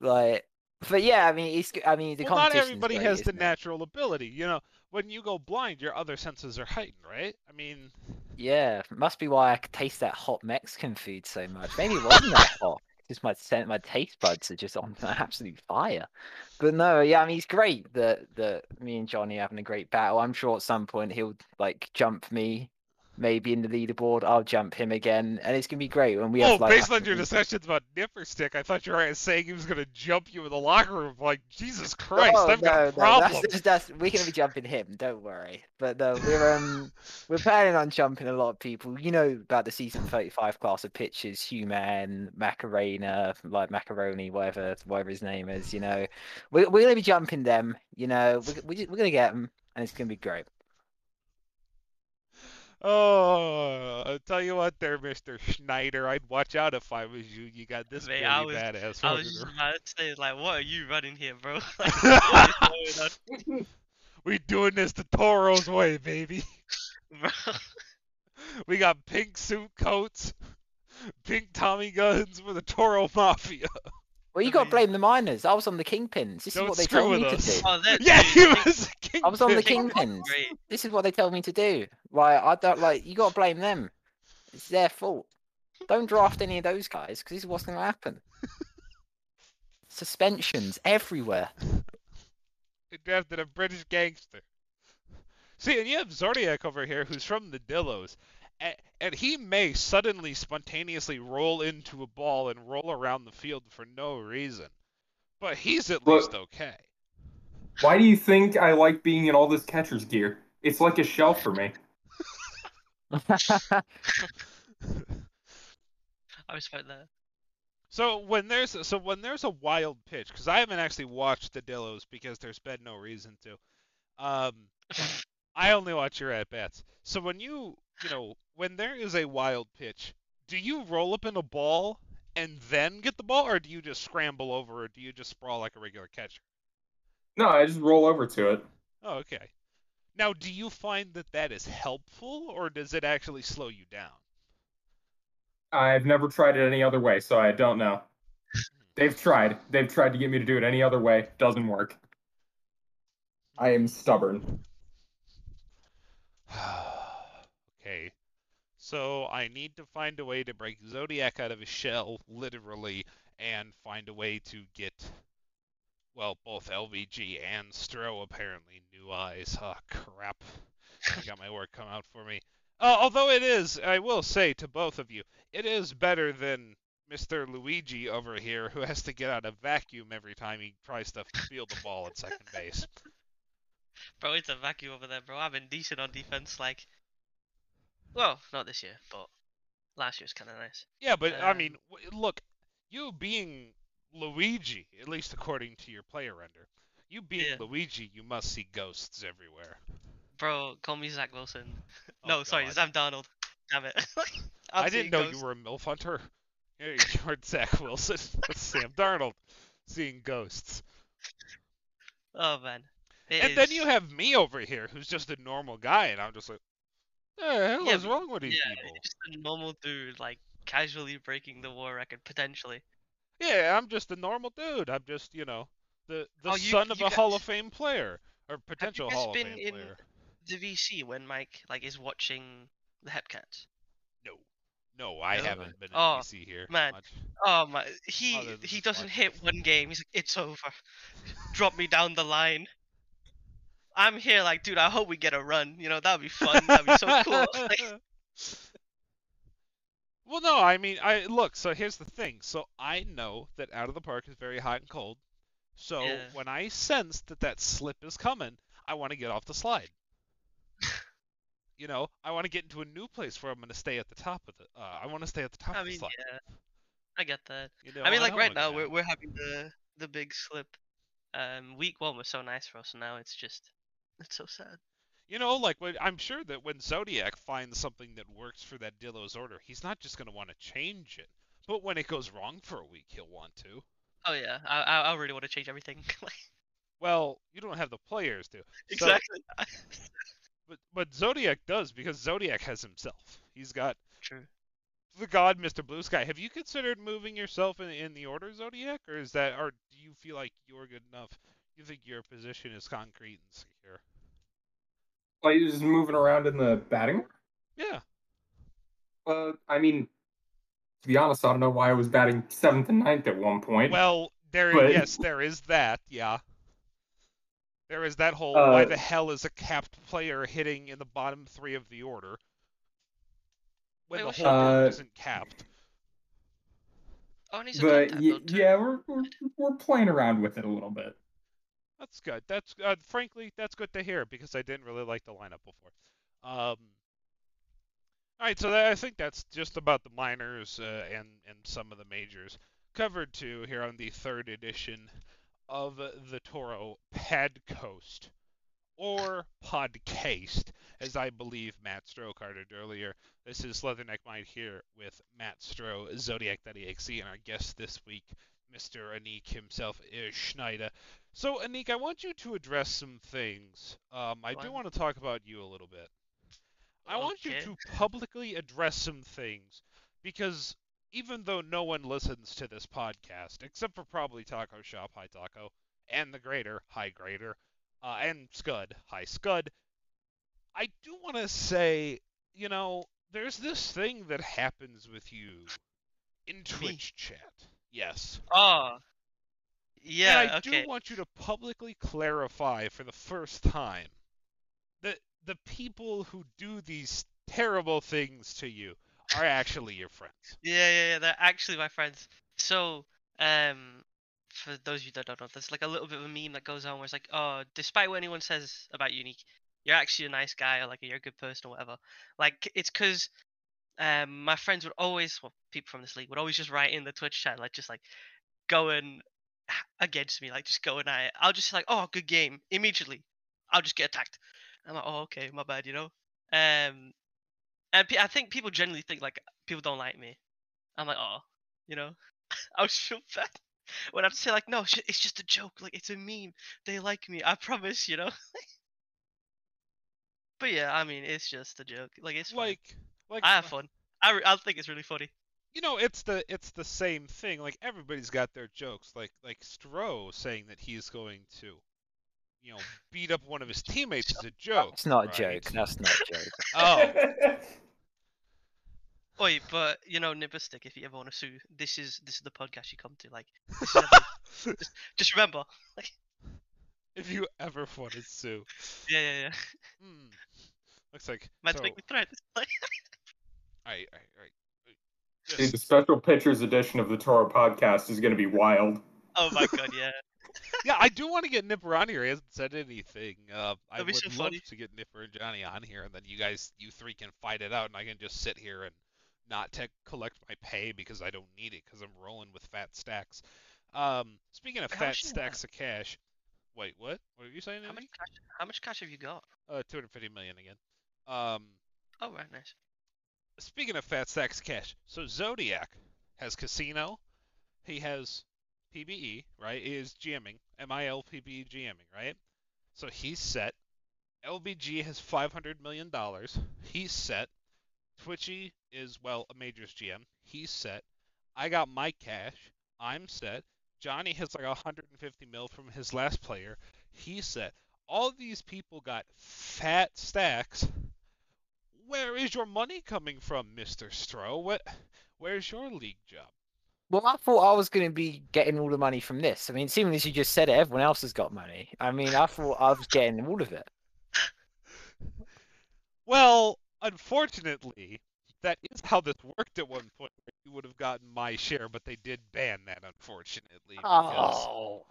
Speaker 3: like, but yeah, I mean, it's. g- I mean, the
Speaker 2: well, not everybody
Speaker 3: great,
Speaker 2: has the
Speaker 3: it?
Speaker 2: natural ability. You know, when you go blind, your other senses are heightened, right? I mean,
Speaker 3: Yeah, must be why I could taste that hot Mexican food so much. Maybe it wasn't that hot. Just my my taste buds are just on absolute fire. But no, yeah, I mean, it's great that that me and Johnny are having a great battle. I'm sure at some point he'll like jump me, maybe in the leaderboard. I'll jump him again, and it's gonna be great when we
Speaker 2: oh,
Speaker 3: have like.
Speaker 2: based on your discussions about Nipper Stick, I thought you were saying he was going to jump you in the locker room. Like, Jesus Christ,
Speaker 3: Oh,
Speaker 2: I've got
Speaker 3: no,
Speaker 2: a
Speaker 3: no,
Speaker 2: problem.
Speaker 3: that's, that's, that's, we're gonna be jumping him. Don't worry. But no, we're um we're planning on jumping a lot of people. You know about the season thirty-five class of pitchers: Human, Macarena, like Macaroni, whatever whatever his name is. You know, we're we're gonna be jumping them. You know, we're we're, we're gonna get them, and it's gonna be great.
Speaker 2: Oh, I'll tell you what, there, Mister Schneider. I'd watch out if I was you. You got this pretty
Speaker 5: I was-
Speaker 2: badass.
Speaker 5: I was just about to say, like, what are you running here, bro? Like, what is going
Speaker 2: we doing this the Toro's way, baby.
Speaker 5: bro?
Speaker 2: We got pink suit coats, pink Tommy guns for the Toro Mafia.
Speaker 3: Well, you got to blame the miners. I was on the kingpins. This
Speaker 2: Don't
Speaker 3: is what they
Speaker 2: screw
Speaker 3: told me
Speaker 2: with
Speaker 3: to do.
Speaker 5: Oh,
Speaker 2: Yeah,
Speaker 5: dude,
Speaker 2: he was a king.
Speaker 3: I was on the kingpins. This is what they told me to do. Like I don't like. You got to blame them. It's their fault. Don't draft any of those guys because this is what's going to happen. Suspensions everywhere.
Speaker 2: They drafted a British gangster. See, and you have Zodiac over here, who's from the Dillos, and, and he may suddenly, spontaneously roll into a ball and roll around the field for no reason, but he's at
Speaker 4: Look-
Speaker 2: least okay.
Speaker 4: Why do you think I like being in all this catcher's gear? It's like a shelf for me.
Speaker 5: I was respect that.
Speaker 2: So when there's so when there's a wild pitch, because I haven't actually watched the Dillos because there's been no reason to. Um, I only watch your at bats. So when you you know when there is a wild pitch, do you roll up in a ball and then get the ball, or do you just scramble over, or do you just sprawl like a regular catcher?
Speaker 4: No, I just roll over to it.
Speaker 2: Oh, okay. Now, do you find that that is helpful, or does it actually slow you down?
Speaker 4: I've never tried it any other way, so I don't know. Hmm. They've tried. They've tried to get me to do it any other way. Doesn't work. Hmm. I am stubborn.
Speaker 2: So I need to find a way to break Zodiac out of his shell, literally, and find a way to get, well, both LBG and Stroh apparently new eyes. Oh crap! I got my work come out for me. Uh, although it is, I will say to both of you, it is better than Mr. Luigi over here, who has to get out a vacuum every time he tries to field the ball at second base.
Speaker 5: Bro, it's a vacuum over there, bro. I've been decent on defense, like. Well, not this year, but last year was kind of nice.
Speaker 2: Yeah, but I
Speaker 5: Um,
Speaker 2: mean, look, you being Luigi, at least according to your player render, you being
Speaker 5: Yeah.
Speaker 2: Luigi, you must see ghosts everywhere.
Speaker 5: Bro, call me Zach Wilson.
Speaker 2: Oh,
Speaker 5: no, sorry, Sam Darnold. Damn it.
Speaker 2: I didn't know
Speaker 5: ghosts.
Speaker 2: you were a MILF hunter. Yeah, you're Zach Wilson. That's Sam Darnold seeing ghosts.
Speaker 5: Oh man. It
Speaker 2: and then you have me over here, who's just a normal guy, and I'm just like, the hell
Speaker 5: Yeah,
Speaker 2: is wrong with these
Speaker 5: yeah,
Speaker 2: people?
Speaker 5: just a normal dude, like casually breaking the war record potentially.
Speaker 2: Yeah, I'm just a normal dude. I'm just, you know, the the
Speaker 5: Oh, you-
Speaker 2: son of a Hall of Fame player. or potential Hall of Fame player.
Speaker 5: Have you guys been in- The VC when Mike like is watching the Hepcats.
Speaker 2: No, no, I
Speaker 5: No?
Speaker 2: haven't been in
Speaker 5: Oh,
Speaker 2: DC here.
Speaker 5: man.
Speaker 2: much.
Speaker 5: Oh my! He he doesn't hit one game. He's like, it's over. Drop me down the line. I'm here like, dude. I hope we get a run. You know, that'd be fun. That'd be so cool. Like,
Speaker 2: well, no, I mean, I look. So here's the thing. So I know that out of the park is very hot and cold. So
Speaker 5: Yeah.
Speaker 2: when I sense that that slip is coming, I want to get off the slide. you know, I want to get into a new place where I'm going to stay at the top of the. Uh, I want to stay at the top
Speaker 5: I
Speaker 2: of the
Speaker 5: mean,
Speaker 2: slide.
Speaker 5: yeah, I get that.
Speaker 2: You know,
Speaker 5: I mean, like
Speaker 2: don't
Speaker 5: right now we're we're having the the big slip. Um, week one was so nice for us, and now it's just it's so sad.
Speaker 2: You know, like when, I'm sure that when Zodiac finds something that works for that Dillo's order, he's not just going to want to change it. But when it goes wrong for a week, he'll want to.
Speaker 5: Oh yeah, I I, I really want to change everything.
Speaker 2: Well, you don't have the players to. So-
Speaker 5: exactly.
Speaker 2: but but Zodiac does because Zodiac has himself. He's got
Speaker 5: True.
Speaker 2: the god Mr. Blue Sky. Have you considered moving yourself in, in the order Zodiac, or is that, or do you feel like you're good enough? You think your position is concrete and secure?
Speaker 4: Like just moving around in the batting.
Speaker 2: Yeah.
Speaker 4: Uh, I mean, to be honest, I don't know why I was batting seventh and ninth at one point.
Speaker 2: Well, there
Speaker 4: But-
Speaker 2: yes, there is that. Yeah. There is that whole why
Speaker 4: Uh,
Speaker 2: the hell is a capped player hitting in the bottom three of the order when the
Speaker 5: what's
Speaker 2: whole
Speaker 4: your- Uh,
Speaker 2: isn't capped?
Speaker 5: Oh, and he's a
Speaker 4: but
Speaker 5: contact
Speaker 4: y-
Speaker 5: though, too.
Speaker 4: yeah, we're, we're we're playing around with it a little bit.
Speaker 2: That's good. That's uh, frankly that's good to hear because I didn't really like the lineup before. Um, all right, so that, I think that's just about the minors uh, and and some of the majors covered too here on the third edition of the Toro Pad Coast or Podcast, as I believe Matt Stroh carded earlier. This is Leatherneck Mind here with Matt Stroh, Zodiac.exe, and our guest this week, Mr. Anik himself, is Schneider. So, Anik, I want you to address some things. Um, I do want to talk about you a little bit. I want you to publicly address some things because even though no one listens to this podcast, except for probably Taco Shop, Hi Taco, and the Grader, Hi Grader, uh, and Scud, Hi Scud, I do want to say, you know, there's this thing that happens with you in Twitch chat. Yes.
Speaker 5: Oh. Yeah.
Speaker 2: And I
Speaker 5: okay.
Speaker 2: do want you to publicly clarify for the first time that the people who do these terrible things to you are actually your friends.
Speaker 5: Yeah, yeah, yeah. They're actually my friends. So, um, for those of you that don't know, there's like a little bit of a meme that goes on where it's like, oh, despite what anyone says about Anik, you're actually a nice guy or like you're a good person or whatever. Like it's because um my friends would always, well, people from this league would always just write in the Twitch chat like just like going against me, like just going at it. I'll just like, oh, good game immediately. I'll just get attacked. I'm like, oh, okay, my bad, you know. Um, and pe- I think people generally think like people don't like me. I'm like, oh, you know, I was so bad when I say like, no, it's just a joke. Like it's a meme. They like me. I promise, you know. but yeah, I mean, it's just a joke. Like it's.
Speaker 2: Like, like
Speaker 5: I have fun. I I think it's really funny.
Speaker 2: you know, it's the it's the same thing. Like everybody's got their jokes. Like like Stroh saying that he's going to, you know, beat up one of his teammates is a joke.
Speaker 3: It's not a joke. That's not a joke.
Speaker 2: Oh,
Speaker 5: Oi, but you know, Nipperstick, if you ever want to sue, this is this is the podcast you come to. Like, this is just, just remember. Like,
Speaker 2: if you ever want to sue.
Speaker 5: yeah, yeah, yeah.
Speaker 2: Hmm. Looks like.
Speaker 5: Man's
Speaker 2: so,
Speaker 5: making threats. Like,
Speaker 2: Alright, alright, alright.
Speaker 4: Dude, the special pictures edition of the Toro podcast is going to be wild.
Speaker 5: oh my god, yeah.
Speaker 2: yeah, I do want to get Nipper on here. He hasn't said anything. Uh, I
Speaker 5: That'd so
Speaker 2: love
Speaker 5: funny.
Speaker 2: to get Nipper and Johnny on here, and then you guys, you three, can fight it out, and I can just sit here and not tech collect my pay because I don't need it because I'm rolling with fat stacks. Um, speaking of
Speaker 5: How
Speaker 2: fat
Speaker 5: much you
Speaker 2: stacks of cash, wait, what? What are you saying?
Speaker 5: How
Speaker 2: Andy?
Speaker 5: much cash? How much cash have you got?
Speaker 2: Uh, 250 million again. Um,
Speaker 5: Oh, right, nice.
Speaker 2: Speaking of fat stacks cash, so Zodiac has casino. He has PBE, right? He is GMing, MIL PBE GMing, right? So he's set. LBG has $500 million. He's set. Twitchy is, well, a majors GM. He's set. I got my cash. I'm set. Johnny has like 150 mil from his last player. He's set. all these people got fat stacks. Where is your money coming from, Mr. Stroh? What where's your league job?
Speaker 3: Well, I thought I was going to be getting all the money from this. I mean, seemingly as you just said it, everyone else has got money. I mean, I thought I was getting all of it.
Speaker 2: Well, unfortunately, that is how this worked at one point. where You would have gotten my share, but they did ban that, unfortunately. Because,
Speaker 3: Oh,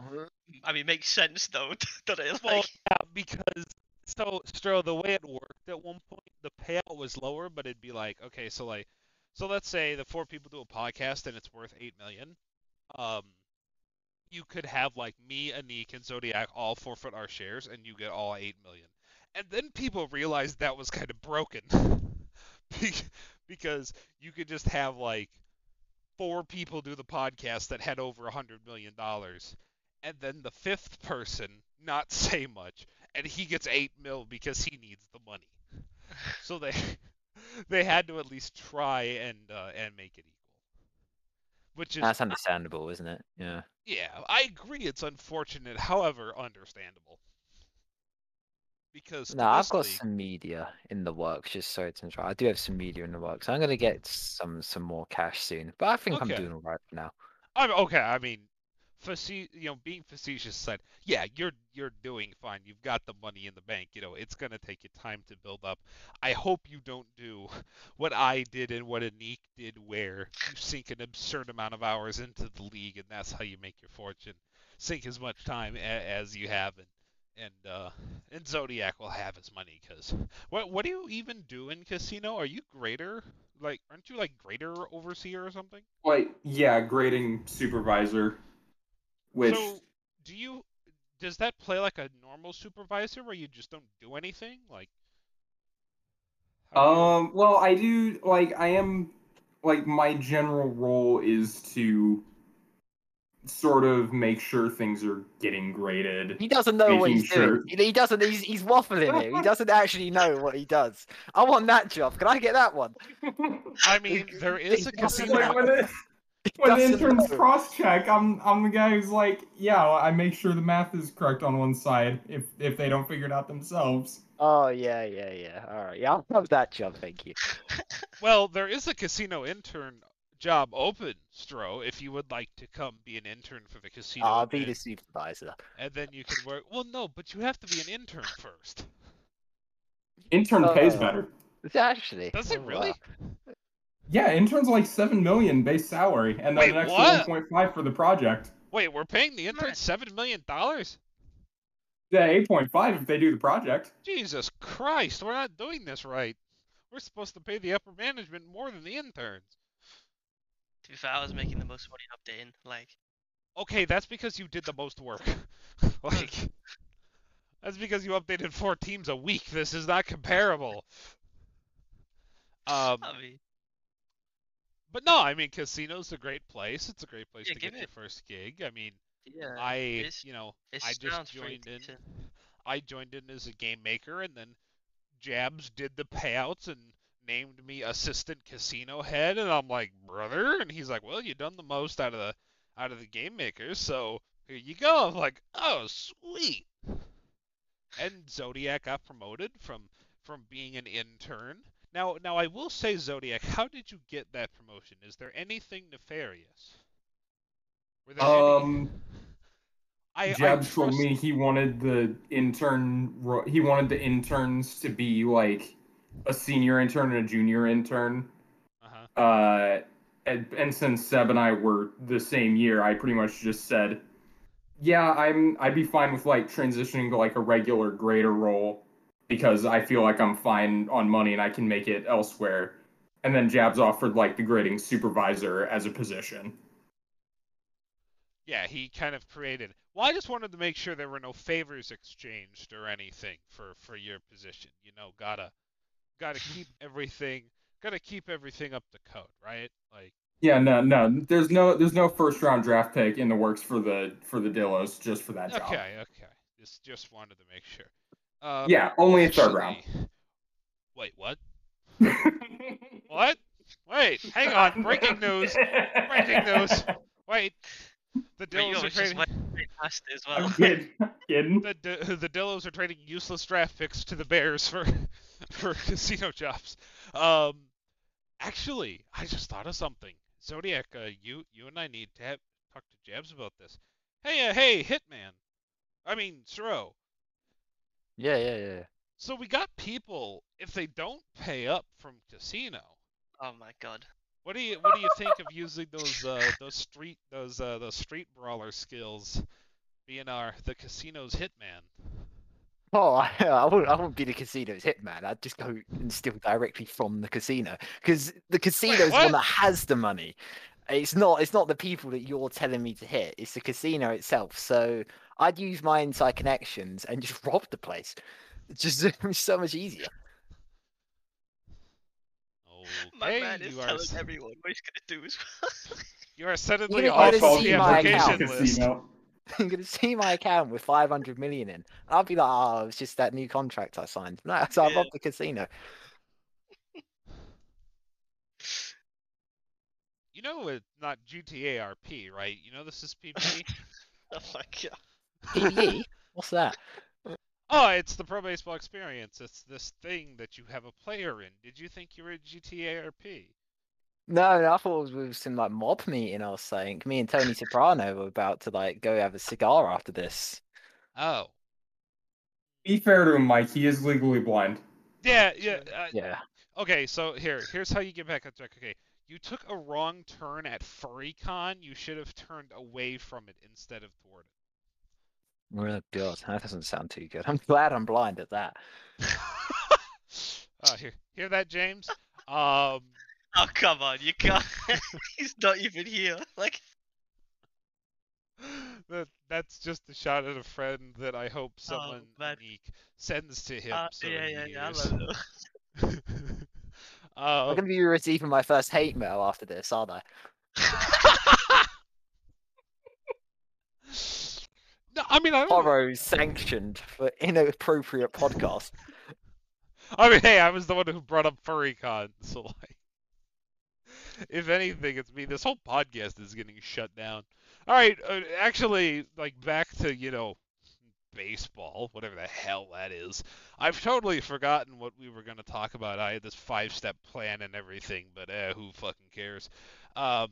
Speaker 5: I mean, makes sense though, doesn't it?
Speaker 2: well,
Speaker 5: Like,
Speaker 2: yeah, because so Stroh, the way it worked at one point, the payout was lower, but it'd be like, okay, so like, so let's say the four people do a podcast and it's worth eight million. Um, you could have like me, Anik, and Zodiac all forfeit our shares, and you get all eight million. And then people realized that was kind of broken, because you could just have like four people do the podcast that had over a hundred million dollars, and then the fifth person not say much, and he gets eight mil because he needs the money. So they they had to at least try and uh, and make it equal, which is
Speaker 3: that's understandable, isn't it? Yeah.
Speaker 2: yeah, I agree. It's unfortunate, however, understandable. Because to
Speaker 3: No, I've got
Speaker 2: league-
Speaker 3: some media in the works. Just sorry to interrupt. I do have some media in the works. I'm gonna get some some more cash soon, but I think I'm doing all right for now.
Speaker 2: I'm okay. I mean, face- you know, being facetious said, yeah, you're you're doing fine. You've got the money in the bank. You know, it's gonna take you time to build up. I hope you don't do what I did and what Anik did, where you sink an absurd amount of hours into the league, and that's how you make your fortune. Sink as much time a- as you have, and and uh, and Zodiac will have his money. Cause what what do you even do in casino? Are you greater? Like, aren't you like greater overseer or something?
Speaker 4: Like, yeah, grading supervisor. Which
Speaker 2: So, do you does that play like a normal supervisor where you just don't do anything? Like, how you-
Speaker 4: Um, well, I do like I am like my general role is to sort of make sure things are getting graded.
Speaker 3: He doesn't know what he's doing.
Speaker 4: sure-
Speaker 3: He he doesn't. He's he's waffling here. He doesn't actually know what he does. I want that job. Can I get that one?
Speaker 2: I mean, there is a casino.
Speaker 4: Like when the, when the
Speaker 3: doesn't
Speaker 4: interns cross check, I'm I'm the guy who's like, yeah, I make sure the math is correct on one side if if they don't figure it out themselves.
Speaker 3: Oh yeah, yeah, yeah. All right. Yeah, I'll have that job. Thank you.
Speaker 2: Well, there is a casino intern job open, Stroh. If you would like to come be an intern for the casino,
Speaker 3: I'll
Speaker 2: and
Speaker 3: be the supervisor.
Speaker 2: and then you can work. Well, no, but you have to be an intern first.
Speaker 4: Intern pays
Speaker 3: Uh,
Speaker 4: better.
Speaker 3: Is it actually?
Speaker 2: Does it
Speaker 3: Oh,
Speaker 2: really?
Speaker 3: Wow.
Speaker 4: Yeah, interns like seven million base salary, and then
Speaker 2: Wait,
Speaker 4: an extra
Speaker 2: what?
Speaker 4: one point five for the project.
Speaker 2: Wait, we're paying the
Speaker 5: Come
Speaker 2: intern seven million dollars?
Speaker 4: Yeah, eight point five if they do the project.
Speaker 2: Jesus Christ, we're not doing this right. We're supposed to pay the upper management more than the interns.
Speaker 5: to be fair, I was making the most money updating. Like,
Speaker 2: Okay, that's because you did the most work. like, that's because you updated four teams a week. This is not comparable. Um,
Speaker 5: I mean,
Speaker 2: but no, I mean, casino's a great place. It's a great place
Speaker 5: Yeah,
Speaker 2: to get your first gig. I mean,
Speaker 5: yeah,
Speaker 2: I, you know, I just joined in.
Speaker 5: decent.
Speaker 2: I joined in as a game maker, and then Jabs did the payouts and named me assistant casino head, and I'm like, brother, and he's like, well, you done the most out of the out of the game makers, so here you go. I'm like, oh, sweet. And Zodiac got promoted from from being an intern. Now, now I will say, Zodiac, how did you get that promotion? Is there anything nefarious? Were there any-
Speaker 4: Um,
Speaker 2: I, I
Speaker 4: Jabs told
Speaker 2: trust-
Speaker 4: me he wanted the intern. He wanted the interns to be like a senior intern and a junior intern.
Speaker 2: Uh-huh.
Speaker 4: Uh, and, and since Seb and I were the same year, I pretty much just said, "Yeah, I'm. I'd be fine with like transitioning to like a regular grader role because I feel like I'm fine on money and I can make it elsewhere." And then Jabs offered like the grading supervisor as a position.
Speaker 2: Yeah, he kind of created. Well, I just wanted to make sure there were no favors exchanged or anything for for your position. You know, gotta gotta keep everything gotta keep everything up to code, right? Like,
Speaker 4: Yeah, no, no. There's no there's no first round draft pick in the works for the for the Dillos just for that job.
Speaker 2: okay, okay. Just just wanted to make sure. Um,
Speaker 4: Yeah, only a third round.
Speaker 2: Wait, what? What? Wait, hang on. Breaking news. Breaking news. Wait. The
Speaker 5: But you
Speaker 2: Dills are
Speaker 5: always just
Speaker 2: creating.
Speaker 5: went straight past as
Speaker 4: I'm
Speaker 5: well.
Speaker 4: kidding. kidding?
Speaker 2: the D- the Dillos are trading useless draft picks to the Bears for for casino jobs. Um, actually, I just thought of something. Zodiac, uh, you you and I need to have, talk to Jabs about this. Hey, uh, hey, Hitman. I mean, Stroh.
Speaker 3: Yeah, yeah, yeah.
Speaker 2: So we got people if they don't pay up from casino.
Speaker 5: Oh my god.
Speaker 2: What do you what do you think of using those uh, those street those uh, those street brawler skills, being our the casino's hitman?
Speaker 3: Oh, I, I wouldn't. I wouldn't be the casino's hitman. I'd just go and steal directly from the casino because the casino's the one that has the money. It's not. It's not the people that you're telling me to hit. It's the casino itself. So I'd use my inside connections and just rob the place. It's just it's so much easier.
Speaker 5: My man is
Speaker 2: you
Speaker 5: telling
Speaker 2: s-
Speaker 5: everyone what he's gonna do as well.
Speaker 2: you are suddenly
Speaker 3: You're
Speaker 2: off
Speaker 3: gonna
Speaker 2: of
Speaker 3: see
Speaker 2: the
Speaker 3: my
Speaker 2: application
Speaker 3: account.
Speaker 2: list.
Speaker 3: I'm gonna see my account with 500 million in, and I'll be like, ah, "Oh, it's just that new contract I signed." No, so I
Speaker 5: Yeah.
Speaker 3: robbed the casino.
Speaker 2: You know it's not GTA RP, right? You know this is PBE.
Speaker 5: oh my god.
Speaker 3: PBE? What's that?
Speaker 2: oh, it's the Pro Baseball Experience. It's this thing that you have a player in. Did you think you were a GTA RP?
Speaker 3: No, no, I thought it was with some like mob meeting. I was saying, me and Tony Soprano were about to like go have a cigar after this.
Speaker 2: Oh,
Speaker 4: Be fair to him, Mike. He is legally blind.
Speaker 2: yeah, yeah. Uh,
Speaker 3: Yeah.
Speaker 2: Okay, so here, here's how you get back on track. Okay, you took a wrong turn at FurryCon. You should have turned away from it instead of toward
Speaker 3: Oh god, that doesn't sound too good. I'm glad I'm blind at that.
Speaker 2: oh, hear, hear that, James? Um,
Speaker 5: Oh come on, you can't. he's not even here. Like.
Speaker 2: that that's just a shot at a friend that I hope someone
Speaker 5: man.
Speaker 2: unique sends to him.
Speaker 5: Uh,
Speaker 2: so
Speaker 5: yeah, yeah,
Speaker 2: he
Speaker 5: yeah. I
Speaker 2: hears.
Speaker 5: love it.
Speaker 3: I'm
Speaker 2: um,
Speaker 3: gonna be receiving my first hate mail after this, aren't I?
Speaker 2: I mean I don't.
Speaker 3: Horror sanctioned for inappropriate podcast.
Speaker 2: I mean, hey, I was the one who brought up FurryCon, so like, if anything, it's me. This whole podcast is getting shut down. All right, uh, actually, like back to you know, baseball, whatever the hell that is. I've totally forgotten what we were gonna talk about. I had this five-step plan and everything, but eh, who fucking cares? Um,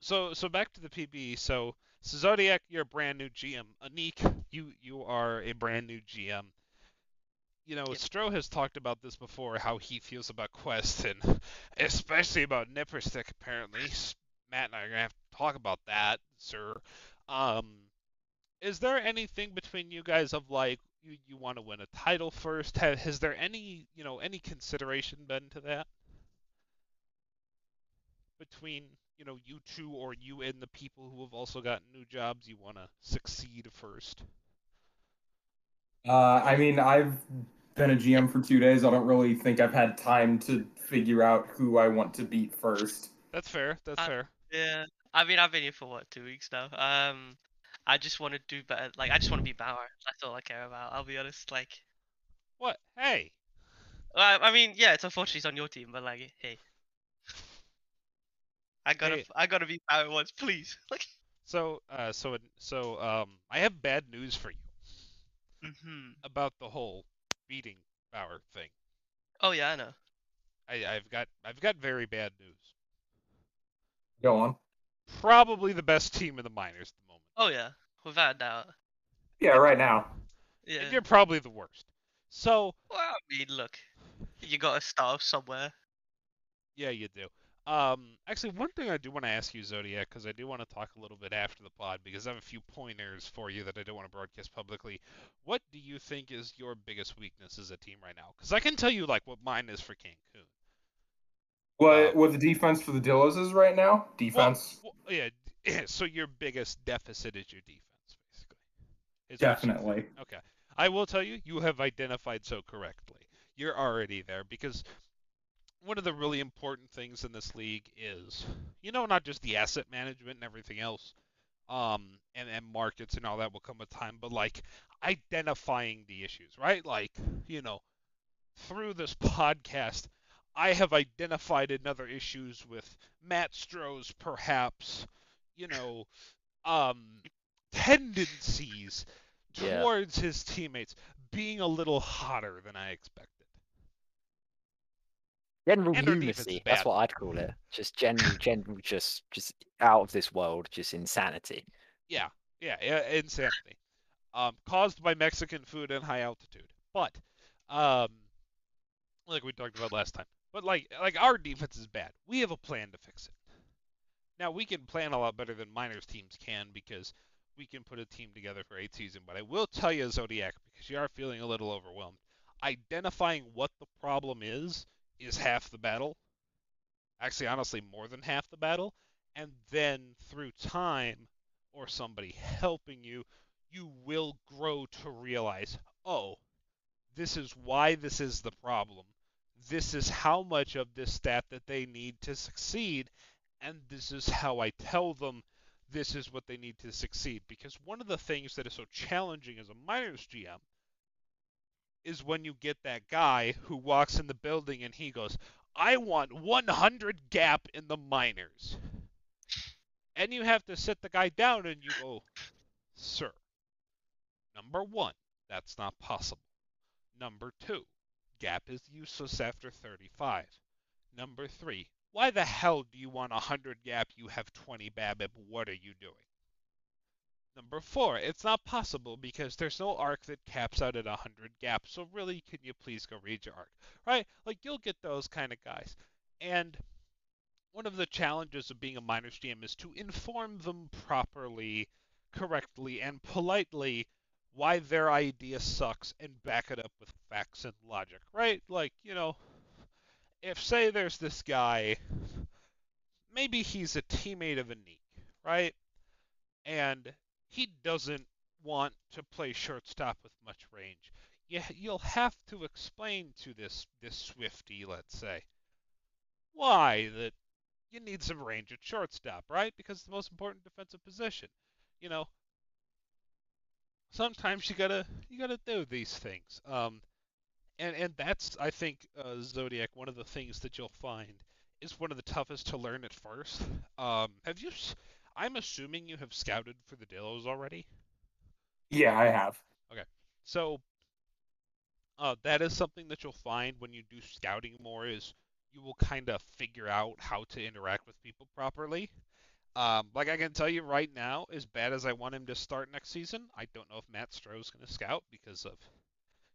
Speaker 2: so so back to the PB. So, so Zodiac, you're a brand new GM. Anik, you you are a brand new GM you know,
Speaker 5: Yep.
Speaker 2: Stroh has talked about this before, how he feels about Quest, and especially about Nipperstick, apparently. Matt and I are going to have to talk about that, sir. Um, is there anything between you guys of, like, you, you want to win a title first? Ha has there any, you know, any consideration been to that? Between, you know, you two or you and the people who have also gotten new jobs, you want to succeed first?
Speaker 4: Uh, I mean, I've been a GM for two days. I don't really think I've had time to figure out who I want to beat first.
Speaker 2: That's fair. That's
Speaker 5: Uh,
Speaker 2: fair.
Speaker 5: Yeah. I mean, I've been here for what two weeks now. Um, I just want to do better. Like, I just want to be Bauer. That's all I care about. I'll be honest. Like,
Speaker 2: What? Hey.
Speaker 5: I, I mean, yeah, it's unfortunate he's on your team, but like, hey, I gotta,
Speaker 2: Hey.
Speaker 5: I gotta be Bauer once, please. Like,
Speaker 2: So, uh, so, so, um, I have bad news for you
Speaker 5: hmm
Speaker 2: about the whole beating Bauer thing.
Speaker 5: Oh yeah, I know.
Speaker 2: I, I've got, I've got very bad news.
Speaker 4: Go on.
Speaker 2: Probably the best team in the minors at the moment.
Speaker 5: Oh yeah, without a doubt.
Speaker 4: Yeah, right now.
Speaker 5: Yeah.
Speaker 2: And you're probably the worst. So,
Speaker 5: Well, I mean, look, you gotta start off somewhere.
Speaker 2: yeah, you do. Um, actually, one thing I do want to ask you, Zodiac, because I do want to talk a little bit after the pod, because I have a few pointers for you that I don't want to broadcast publicly. What do you think is your biggest weakness as a team right now? Because I can tell you, like, what mine is for Cancun.
Speaker 4: What what the defense for the Dillos is right now? Defense,
Speaker 2: well, yeah, d- so your biggest deficit is your defense, basically. is
Speaker 4: definitely.
Speaker 2: Okay. I will tell you, you have identified so correctly. You're already there because one of the really important things in this league is, you know, not just the asset management and everything else, um, and, and markets and all that will come with time, but like identifying the issues, right? Like, you know, through this podcast, I have identified another issues with Matt Stroh's perhaps, you know, um, tendencies
Speaker 3: Yeah.
Speaker 2: towards his teammates being a little hotter than I expected.
Speaker 3: General
Speaker 2: And our defense is
Speaker 3: lunacy. That's what I'd call it. Just general, general, just, just out of this world, just insanity.
Speaker 2: Yeah, yeah, yeah insanity. Um, caused by Mexican food and high altitude. But, um, like we talked about last time. But like, like our defense is bad. We have a plan to fix it. Now we can plan a lot better than minors teams can because we can put a team together for eight season. But I will tell you, Zodiac, because you are feeling a little overwhelmed. Identifying what the problem is is half the battle. Actually, honestly, more than half the battle. And then through time or somebody helping you, you will grow to realize, oh, this is why this is the problem. This is how much of this stat that they need to succeed, and this is how I tell them this is what they need to succeed. Because one of the things that is so challenging as a minors GM is when you get that guy who walks in the building and he goes, I want 100 gap in the minors. And you have to sit the guy down and you go, Sir, number one, that's not possible. Number two, gap is useless after 35. Number three, why the hell do you want 100 gap? You have 20 BABIP. What are you doing? Number four, it's not possible because there's no arc that caps out at 100 gap. So really, can you please go read your arc? Right? Like you'll get those kind of guys. And one of the challenges of being a minors GM is to inform them properly, correctly, and politely why their idea sucks and back it up with facts and logic, right? Like, you know, if say there's this guy, maybe he's a teammate of Anik, right? And he doesn't want to play shortstop with much range. You, you'll have to explain to this this Swifty, let's say, why that you need some range at shortstop, right? Because it's the most important defensive position. You know, sometimes you gotta you gotta do these things. Um, and and that's I think uh, Zodiac one of the things that you'll find is one of the toughest to learn at first. Um, have you? I'm assuming you have scouted for the Dillos already.
Speaker 4: Yeah, I have.
Speaker 2: Okay, so uh, that is something that you'll find when you do scouting more is you will kind of figure out how to interact with people properly. Um, like I can tell you right now, as bad as I want him to start next season, I don't know if Matt Stroh's going to scout because of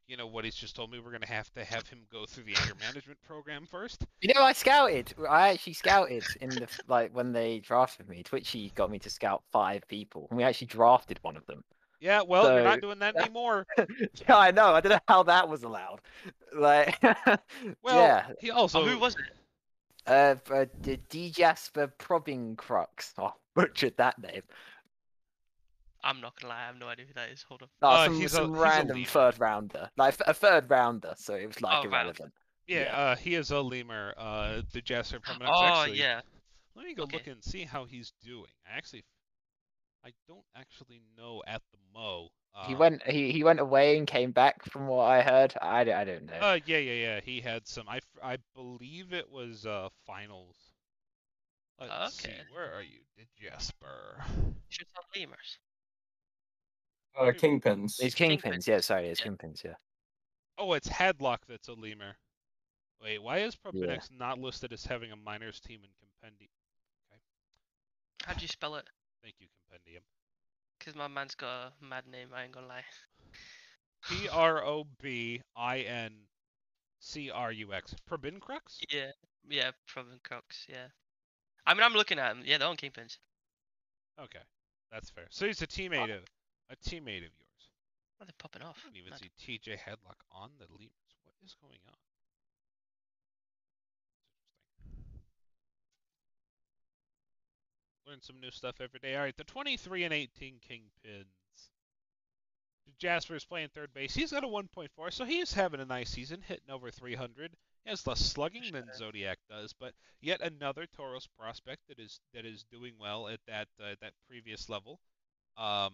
Speaker 2: you know what he's just told me. We're going to have to have him go through the anger management program first.
Speaker 3: You know, I scouted. I actually scouted in the like when they drafted me. Twitchy got me to scout five people, and we actually drafted one of them.
Speaker 2: Yeah, well, you're not doing that anymore.
Speaker 3: yeah, I know. I don't know how that was allowed. Like,
Speaker 2: Well,
Speaker 3: yeah,
Speaker 2: he also
Speaker 5: oh, who was it?
Speaker 3: uh, uh, D D Jasper Probincrux. Oh, butchered that name.
Speaker 5: I'm not gonna lie, I have no idea who that is. Hold on.
Speaker 3: Oh,
Speaker 2: Uh,
Speaker 3: some,
Speaker 2: he's a-
Speaker 3: some
Speaker 2: he's a
Speaker 3: random third rounder, like a third rounder, so it was like
Speaker 5: Oh, right.
Speaker 3: irrelevant.
Speaker 2: Yeah,
Speaker 3: Yeah.
Speaker 2: Uh, he is a lemur. Uh, the Jasper Permanent.
Speaker 5: Oh
Speaker 2: actually,
Speaker 5: yeah.
Speaker 2: Let me go
Speaker 5: Okay.
Speaker 2: look and see how he's doing. I actually, I don't actually know at the Mo. Uh,
Speaker 3: He went he, he went away and came back from what I heard. I, d- I don't know.
Speaker 2: Uh, yeah, yeah, yeah. He had some. I, I believe it was uh finals. Let's see.
Speaker 5: Okay.
Speaker 2: Where are you, Did Jasper?
Speaker 5: Shoots on lemurs.
Speaker 4: Uh, kingpins.
Speaker 3: it's
Speaker 5: Kingpins.
Speaker 3: Kingpins, yeah, sorry, it's
Speaker 5: Yeah.
Speaker 3: Kingpins, yeah.
Speaker 2: Oh, it's Hadlock that's a lemur. Wait, why is
Speaker 3: Yeah.
Speaker 2: Propinex not listed as having a minors team in Compendium?
Speaker 5: How'd you spell it?
Speaker 2: Thank you, Compendium.
Speaker 5: Because my man's got a mad name, I ain't gonna lie.
Speaker 2: P R O B I N C R U X. Probincrux?
Speaker 5: Yeah, yeah, Proven Cox, yeah. I mean, I'm looking at him. Yeah, they're on Kingpins.
Speaker 2: Okay, that's fair. So he's a teammate of a teammate of yours.
Speaker 5: Are they popping
Speaker 2: I
Speaker 5: off?
Speaker 2: don't even
Speaker 5: Mad.
Speaker 2: see TJ Headlock on the lemurs. What is going on? Learn some new stuff every day. All right, the 23 and 18 kingpins. Jasper is playing third base. He's got a 1.4, so he's having a nice season, hitting over 300. He has less slugging than Zodiac does, but yet another Toros prospect that is that is doing well at that uh, that previous level. Um,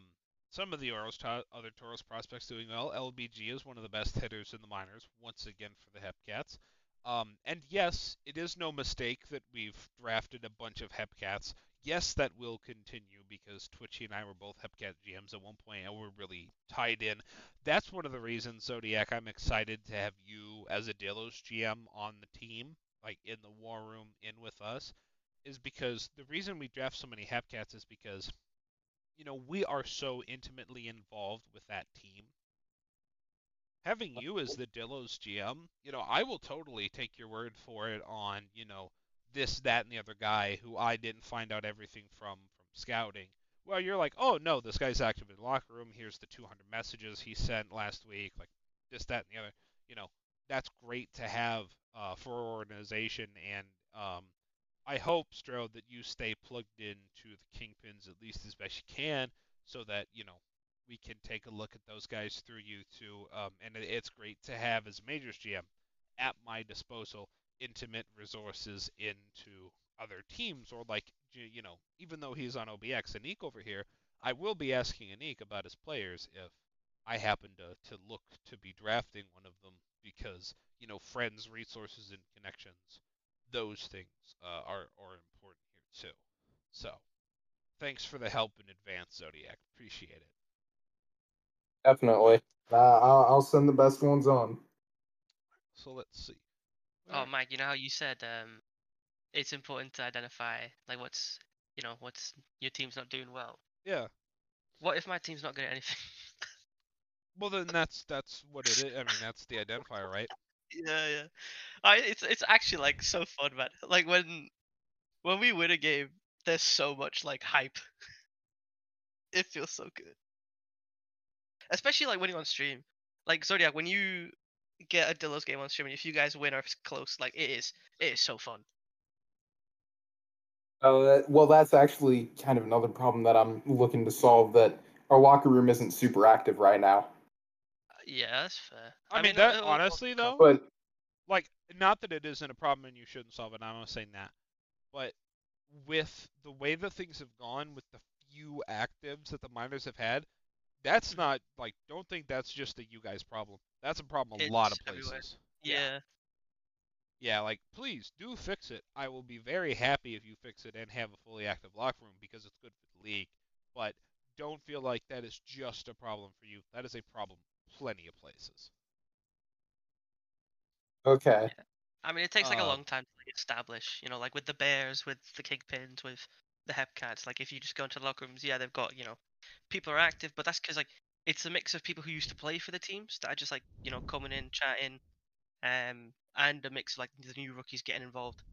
Speaker 2: some of the to- other Toros prospects doing well. LBG is one of the best hitters in the minors, once again for the Hepcats. Um, and yes, it is no mistake that we've drafted a bunch of Hepcats. Yes, that will continue because Twitchy and I were both Hepcat GMs at one point and we're really tied in. That's one of the reasons, Zodiac, I'm excited to have you as a Dillos GM on the team, like in the war room, in with us, is because the reason we draft so many Hepcats is because, you know, we are so intimately involved with that team having you as the Dillos GM, you know, I will totally take your word for it on, you know, this, that, and the other guy who I didn't find out everything from from scouting. Well, you're like, oh no, this guy's active in the locker room. Here's the 200 messages he sent last week, like this, that, and the other. You know, that's great to have uh, for organization, and um, I hope Strode that you stay plugged into the kingpins at least as best you can, so that you know we can take a look at those guys through you too. Um, and it's great to have as Majors GM at my disposal intimate resources into other teams or like you know even though he's on OBX Anik over here I will be asking Anik about his players if I happen to to look to be drafting one of them because you know friends resources and connections those things uh, are are important here too so thanks for the help in advance Zodiac appreciate it
Speaker 6: Definitely. Uh, I'll, I'll send the best ones on.
Speaker 2: So let's see.
Speaker 5: Oh, Mike, you know how you said um, it's important to identify like what's you know what's your team's not doing well.
Speaker 2: Yeah.
Speaker 5: What if my team's not good at anything?
Speaker 2: well, then that's that's what it is. I mean, that's the identifier, right?
Speaker 5: Yeah, yeah. I it's it's actually like so fun, man. Like when when we win a game, there's so much like hype. it feels so good especially like winning on stream. Like Zodiac, when you get a Dillos game on stream, and if you guys win or it's close, like it is, it is so fun.
Speaker 6: Uh, well, that's actually kind of another problem that I'm looking to solve. That our locker room isn't super active right now.
Speaker 5: Yeah, that's fair.
Speaker 2: I, I mean, mean, that it'll, honestly though,
Speaker 6: but
Speaker 2: like, not that it isn't a problem and you shouldn't solve it. I'm not saying that, but with the way that things have gone, with the few actives that the minors have had, that's mm-hmm. not like don't think that's just a you guys problem. That's a problem a
Speaker 5: it's
Speaker 2: lot of places.
Speaker 5: Everywhere. Yeah.
Speaker 2: Yeah, like please do fix it. I will be very happy if you fix it and have a fully active locker room because it's good for the league. But don't feel like that is just a problem for you. That is a problem plenty of places.
Speaker 6: Okay.
Speaker 5: Yeah. I mean, it takes like uh, a
Speaker 2: um
Speaker 5: long time to like, establish. You know, like with the Bears, with the Kingpins, with the Hepcats. Like if you just go into the locker rooms, yeah, they've got you know people are active, but that's because like it's a mix of people who used to play for the teams that are just like you know coming in, chatting, um, and a mix of like the new rookies getting involved,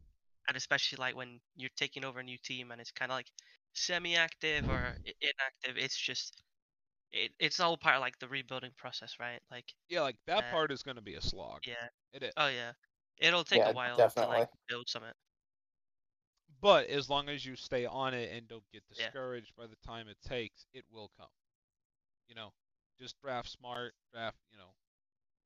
Speaker 5: and especially like when you're taking over a new team and it's kind of like semi-active or inactive. It's just it, it's all part of like the rebuilding process, right? Like
Speaker 2: yeah, like that uh, part is going to be a slog.
Speaker 5: Yeah,
Speaker 2: it is.
Speaker 5: Oh yeah, it'll take
Speaker 6: yeah,
Speaker 5: a while
Speaker 6: definitely.
Speaker 5: to like build something.
Speaker 2: But as long as you stay on it and don't get
Speaker 5: Yeah.
Speaker 2: discouraged by the time it takes, it will come. You know, just draft smart, draft, you know,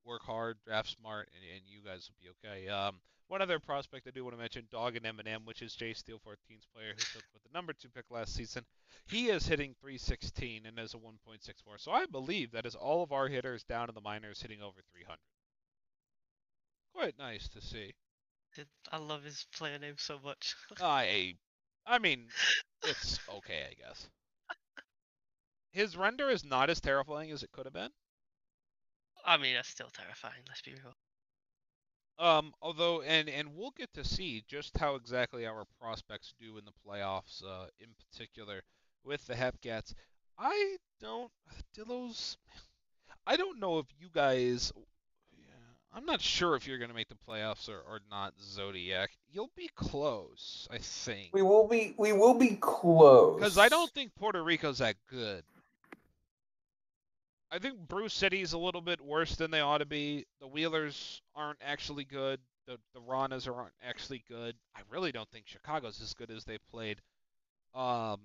Speaker 2: work hard, draft smart, and, and you guys will be okay. Um, one other prospect I do want to mention, Dog and Eminem, which is Jay Steel 14's player who took with the number two pick last season. He is hitting 316 and has a 1.64. So I believe that is all of our hitters down in the minors hitting over 300. Quite nice to see.
Speaker 5: I love his player name so much.
Speaker 2: I, I mean, it's okay, I guess. His render is not as terrifying as it could have been.
Speaker 5: I mean, that's still terrifying. Let's be real.
Speaker 2: Um, although, and and we'll get to see just how exactly our prospects do in the playoffs, uh, in particular with the Hepcats. I don't, Dillos. I don't know if you guys Yeah, I'm not sure if you're going to make the playoffs or, or not, Zodiac. You'll be close, I think.
Speaker 6: We will be. We will be close.
Speaker 2: Because I don't think Puerto Rico's that good. I think Bruce City's a little bit worse than they ought to be. The Wheelers aren't actually good. The the Ranas aren't actually good. I really don't think Chicago's as good as they played. Um,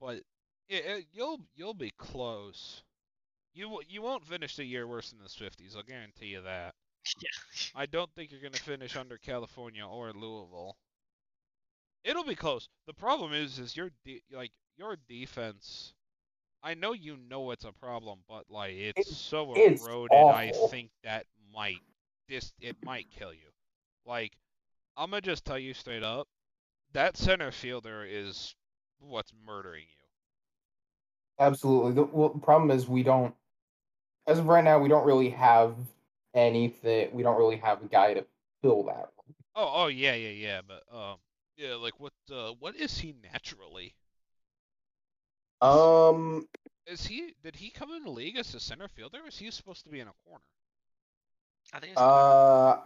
Speaker 2: but it, it, you'll you'll be close. You you won't finish the year worse than the Swifties. I'll guarantee you that.
Speaker 5: Yeah.
Speaker 2: I don't think you're going to finish under California or Louisville. It'll be close. The problem is, is your de- like your defense. I know you know it's a problem, but like it's,
Speaker 6: It-
Speaker 2: so
Speaker 6: it's
Speaker 2: eroded. I think that might this it might kill you. Like, I'm gonna just tell you straight up, that center fielder is what's murdering you.
Speaker 6: Absolutely. The well, problem is we don't, as of right now, we don't really have anything. We don't really have a guy to fill that. role.
Speaker 2: Oh, oh yeah, yeah, yeah. But um, yeah, like what? Uh, what is he naturally?
Speaker 6: Um,
Speaker 2: Is he? Did he come in the league as a center fielder? Or is he supposed to be in a corner?
Speaker 5: I think it's
Speaker 6: uh,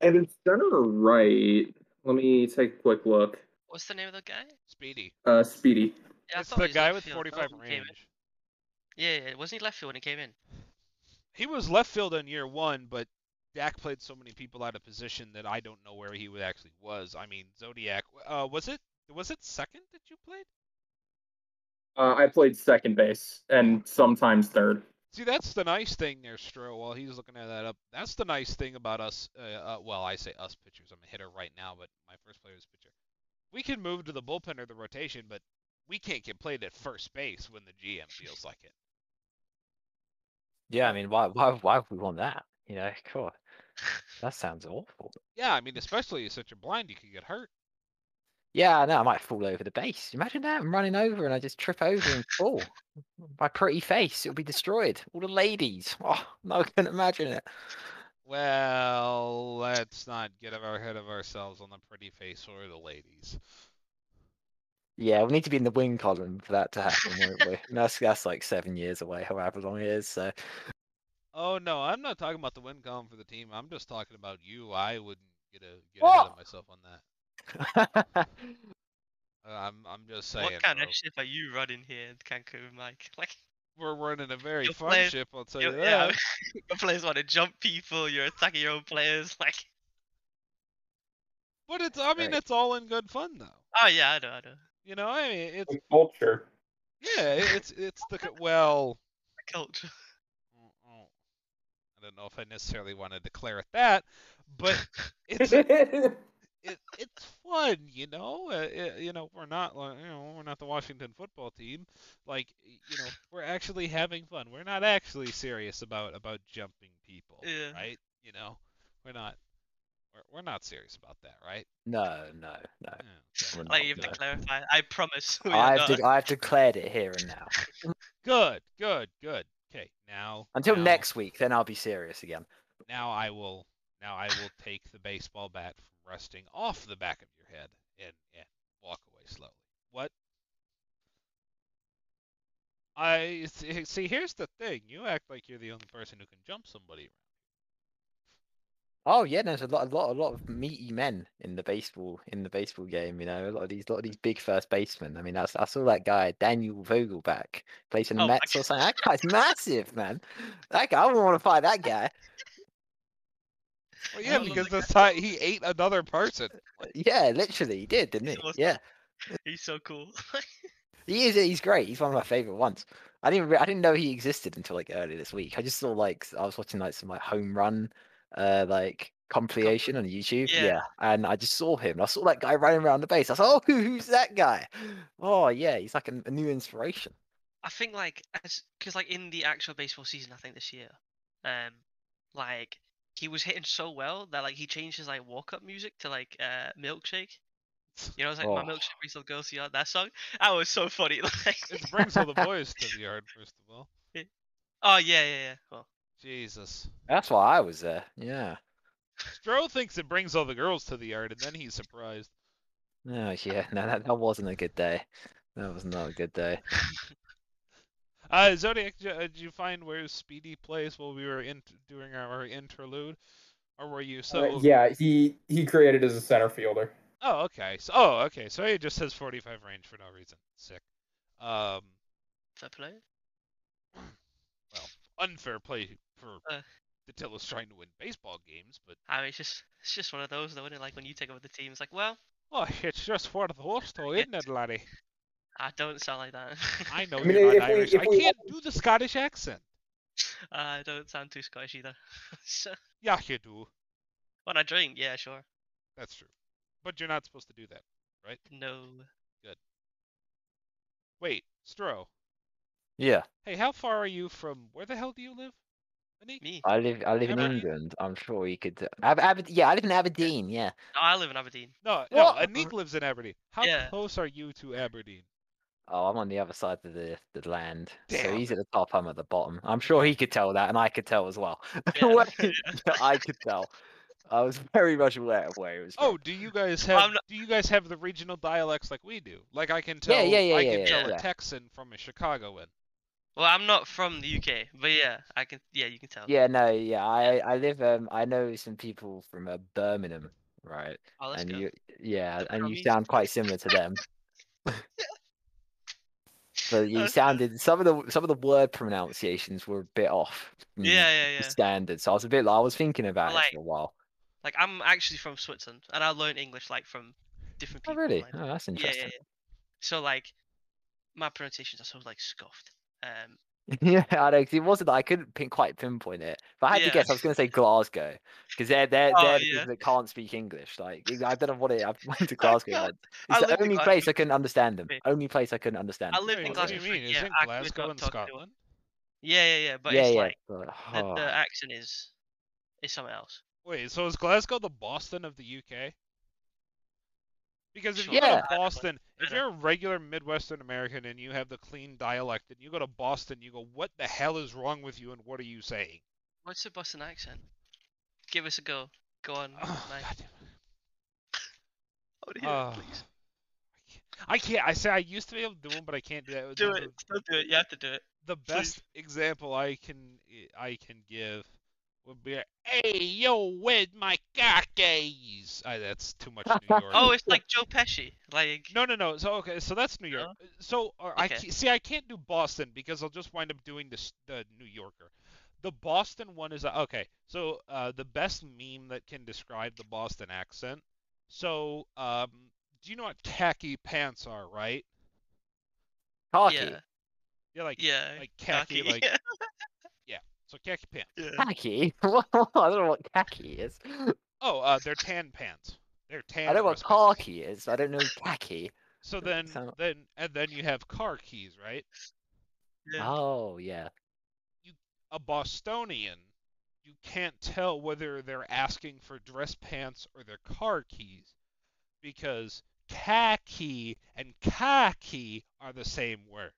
Speaker 4: And it's center right. Let me take a quick look.
Speaker 5: what's the name of the guy?
Speaker 2: Speedy.
Speaker 4: Uh, Speedy.
Speaker 5: Yeah, I
Speaker 2: it's
Speaker 5: thought
Speaker 2: the
Speaker 5: he was
Speaker 2: guy
Speaker 5: left
Speaker 2: with
Speaker 5: field.
Speaker 2: 45
Speaker 5: Oh, he came in.
Speaker 2: range.
Speaker 5: Yeah, yeah, wasn't he left field when he came in?
Speaker 2: He was left field in year one, but Dak played so many people out of position that I don't know where he actually was. I mean, Zodiac. Uh, was it? Was it second that you played?
Speaker 4: Uh, I played second base and sometimes third.
Speaker 2: See, that's the nice thing there, Stroh. While he's looking at that up, that's the nice thing about us. Uh, uh, well, I say us pitchers. I'm a hitter right now, but my first player is pitcher. We can move to the bullpen or the rotation, but we can't get played at first base when the GM feels like it.
Speaker 3: Yeah, I mean, why, why, why would we want that? You know, God, that sounds awful.
Speaker 2: Yeah, I mean, especially as such a blind, you could get hurt.
Speaker 3: Yeah, I know. I might fall over the base. Imagine that. I'm running over and I just trip over and fall. My pretty face, it'll be destroyed. All the ladies. Oh, no, I can imagine it.
Speaker 2: Well, let's not get ahead of ourselves on the pretty face or the ladies.
Speaker 3: Yeah, we need to be in the win column for that to happen, won't we? That's, that's like seven years away, however long it is. So,
Speaker 2: Oh no, I'm not talking about the win column for the team. I'm just talking about you. I wouldn't get a, get ahead of myself on that. Uh, I'm I'm just saying.
Speaker 5: what kind
Speaker 2: bro.
Speaker 5: of ship are you running here in Cancun, Mike? Like,
Speaker 2: We're running a very fun
Speaker 5: players-
Speaker 2: ship, I'll tell
Speaker 5: you
Speaker 2: you
Speaker 5: yeah, your players want to jump people. You're attacking your own players. Like,
Speaker 2: But it's I mean
Speaker 3: Right.
Speaker 2: it's all in good fun though.
Speaker 5: oh yeah, I know, I know.
Speaker 2: You know, I mean it's
Speaker 4: Like culture.
Speaker 2: yeah, it's it's the co- well.
Speaker 5: The culture.
Speaker 2: oh, oh, I don't know if I necessarily want to declare it that, but it's it, it's fun, you know. Uh, uh, you know, we're not like, you know we're not the Washington football team. Like you know, we're actually having fun. We're not actually serious about about jumping people,
Speaker 5: Yeah.
Speaker 2: right? You know, we're not we're, we're not serious about that, right?
Speaker 3: no, no, no.
Speaker 2: Yeah, okay.
Speaker 3: we're
Speaker 5: Like, you have to clarify. I promise.
Speaker 3: I've,
Speaker 5: not.
Speaker 3: de- I've declared it here and now.
Speaker 2: Good, good, good. Okay, now
Speaker 3: Until
Speaker 2: now-
Speaker 3: next week, then I'll be serious again.
Speaker 2: Now I will now I will take the baseball bat from resting off the back of your head and and walk away slowly. What? I see, see. Here's the thing. You act like you're the only person who can jump somebody around.
Speaker 3: Oh yeah, there's a lot, a lot, a lot of meaty men in the baseball in the baseball game. You know, a lot of these, lot of these big first basemen. I mean, I saw that guy Daniel Vogelbach plays in the
Speaker 5: Oh
Speaker 3: Mets or something. That guy's massive, man. That guy, I wouldn't want to fight that guy.
Speaker 2: Well, yeah, because
Speaker 5: the
Speaker 2: this time he ate another person.
Speaker 3: Yeah, literally, he did, didn't he?
Speaker 5: Awesome.
Speaker 3: Yeah,
Speaker 5: He's so cool.
Speaker 3: he is. He's great. He's one of my favorite ones. I didn't, re- I didn't know he existed until like earlier this week. I just saw like I was watching like some like home run, uh, like compilation on YouTube.
Speaker 5: Yeah.
Speaker 3: Yeah. and I just saw him. I saw that guy running around the base. I was like, oh, who's that guy? Oh yeah, he's like a, a new inspiration.
Speaker 5: I think like as because like in the actual baseball season, I think this year, um, like he was hitting so well that like he changed his like walk up music to like uh milkshake. You know, it's like my
Speaker 3: Oh.
Speaker 5: milkshake brings all the girls to yard. That song, that was so funny. Like,
Speaker 2: It brings all the boys to the yard, first of all.
Speaker 5: oh yeah, yeah, yeah. Well,
Speaker 2: Jesus.
Speaker 3: That's why I was there. Yeah.
Speaker 2: Stroh thinks it brings all the girls to the yard, and then he's surprised.
Speaker 3: Oh yeah. No, that, that wasn't a good day. That was not a good day.
Speaker 2: Uh, Zodiac, did you, uh, did you find where Speedy plays while we were in doing our interlude, or were you so?
Speaker 4: Uh, yeah, he he created as a center fielder.
Speaker 2: Oh, okay. So, oh, okay. So he just has 45 range for no reason. Sick. Um,
Speaker 5: fair play.
Speaker 2: well, unfair play for
Speaker 5: Uh.
Speaker 2: Datilla's trying to win baseball games, but
Speaker 5: I mean, it's just it's just one of those though, isn't it? Like when you take over the team, it's like, well,
Speaker 2: oh, it's just for the horse, though, isn't it, laddie?
Speaker 5: I don't sound like that.
Speaker 2: I know
Speaker 4: I mean,
Speaker 2: you're not
Speaker 4: we-
Speaker 2: Irish.
Speaker 4: if
Speaker 2: I can't do the Scottish accent.
Speaker 5: Uh, I don't sound too Scottish either. so,
Speaker 2: Yeah, you do.
Speaker 5: when I drink, yeah, sure.
Speaker 2: That's true. But you're not supposed to do that. Right?
Speaker 5: No. Good.
Speaker 2: Wait, Stroh.
Speaker 3: Yeah.
Speaker 2: Hey, how far are you from? Where the hell do you live?
Speaker 5: Me.
Speaker 3: I live. I live in England. I'm sure you could. Uh, Ab- Aber- yeah, I live in Aberdeen. Yeah.
Speaker 5: No, I live in Aberdeen.
Speaker 2: No, no.
Speaker 3: What?
Speaker 2: Anik lives in Aberdeen. How
Speaker 5: Yeah.
Speaker 2: close are you to Aberdeen?
Speaker 3: Oh, I'm on the other side of the, the land. So he's at the top, I'm at the bottom. I'm sure he could tell that, and I could tell as well.
Speaker 5: Yeah.
Speaker 3: I could tell. I was very much aware of where he was.
Speaker 2: Oh, do you guys have
Speaker 5: not-
Speaker 2: do you guys have the regional dialects like we do? Like I can tell
Speaker 3: Yeah, yeah, yeah,
Speaker 2: I
Speaker 3: yeah,
Speaker 2: can
Speaker 3: yeah,
Speaker 2: tell a. Texan from a Chicagoan.
Speaker 5: Well, I'm not from the UK, but yeah, I can. Yeah, you can tell.
Speaker 3: Yeah, no, yeah. I I live. Um, I know some people from uh, Birmingham, right?
Speaker 5: Oh, let's
Speaker 3: and
Speaker 5: go.
Speaker 3: you, yeah,
Speaker 5: The
Speaker 3: and you sound quite similar to them. But you sounded some of the some of the word pronunciations were a bit off.
Speaker 5: Yeah, yeah, yeah.
Speaker 3: Standard. So I was a bit. like I was thinking about
Speaker 5: like,
Speaker 3: it for a while.
Speaker 5: Like I'm actually from Switzerland, and I learned English like from different people.
Speaker 3: Oh really?
Speaker 5: like-
Speaker 3: Oh, that's
Speaker 5: yeah, yeah,
Speaker 3: interesting.
Speaker 5: yeah. So like, my pronunciations are so like scuffed. Um,
Speaker 3: Yeah, I know. 'cause it wasn't. I couldn't pin, quite pinpoint it, but I had to guess. I was going to say Glasgow because they're they're
Speaker 5: Oh,
Speaker 3: they're the
Speaker 5: yeah.
Speaker 3: people that can't speak English. Like I don't know what it. I went to Glasgow once.
Speaker 5: I
Speaker 3: It's the
Speaker 5: lived in
Speaker 3: only place I couldn't understand them.
Speaker 5: Okay.
Speaker 3: Only place I couldn't understand.
Speaker 5: I
Speaker 3: them.
Speaker 5: lived
Speaker 2: Wait,
Speaker 5: in
Speaker 2: what
Speaker 5: Glasgow
Speaker 2: do you mean?
Speaker 5: year.
Speaker 2: Isn't Glasgow
Speaker 5: not
Speaker 2: in
Speaker 5: talk to anyone.
Speaker 2: Scotland?
Speaker 5: Yeah, yeah, yeah. But
Speaker 3: yeah,
Speaker 5: it's
Speaker 3: yeah.
Speaker 5: like
Speaker 3: but,
Speaker 5: the,
Speaker 3: oh.
Speaker 5: the accent is is something else.
Speaker 2: Wait, so is Glasgow the Boston of the UK? Because if you
Speaker 5: Sure.
Speaker 2: go to Boston,
Speaker 5: I
Speaker 2: if you're a regular Midwestern American and you have the clean dialect, and you go to Boston, you go, "What the hell is wrong with you?" and "What are you saying?"
Speaker 5: What's the Boston accent? Give us a go. Go on,
Speaker 2: Oh,
Speaker 5: Mike.
Speaker 2: God damn it.
Speaker 5: I wanna hear
Speaker 2: Oh.
Speaker 5: please.
Speaker 2: I can't. I say I used to be able to do them, but I can't do that.
Speaker 5: Do
Speaker 2: The-
Speaker 5: it. Still do it. You have to do it.
Speaker 2: The
Speaker 5: Please.
Speaker 2: best example I can I can give would be, "Hey, yo, with my khakis?" I, that's too much New York.
Speaker 5: Oh, it's like Joe Pesci. Like
Speaker 2: No, no, no. So okay, so that's New York. Uh, So uh, I
Speaker 5: Okay.
Speaker 2: ca- see. I can't do Boston because I'll just wind up doing this the New Yorker. The Boston one is uh, okay. So uh, the best meme that can describe the Boston accent. So um, do you know what khaki pants are, right?
Speaker 3: Khaki.
Speaker 5: yeah,
Speaker 2: Yeah, like
Speaker 5: yeah.
Speaker 2: like khaki,
Speaker 5: khaki,
Speaker 2: like
Speaker 5: yeah.
Speaker 2: So khaki pants.
Speaker 5: yeah.
Speaker 3: Khaki? I don't know what khaki is.
Speaker 2: Oh, uh, they're tan pants. They're tan.
Speaker 3: I don't know what
Speaker 2: dress pants.
Speaker 3: khaki is. I don't know khaki.
Speaker 2: So then,
Speaker 3: Sound-
Speaker 2: then, and then you have car keys, right?
Speaker 5: yeah.
Speaker 3: Oh yeah.
Speaker 2: a Bostonian, you can't tell whether they're asking for dress pants or their car keys because khaki and khaki are the same word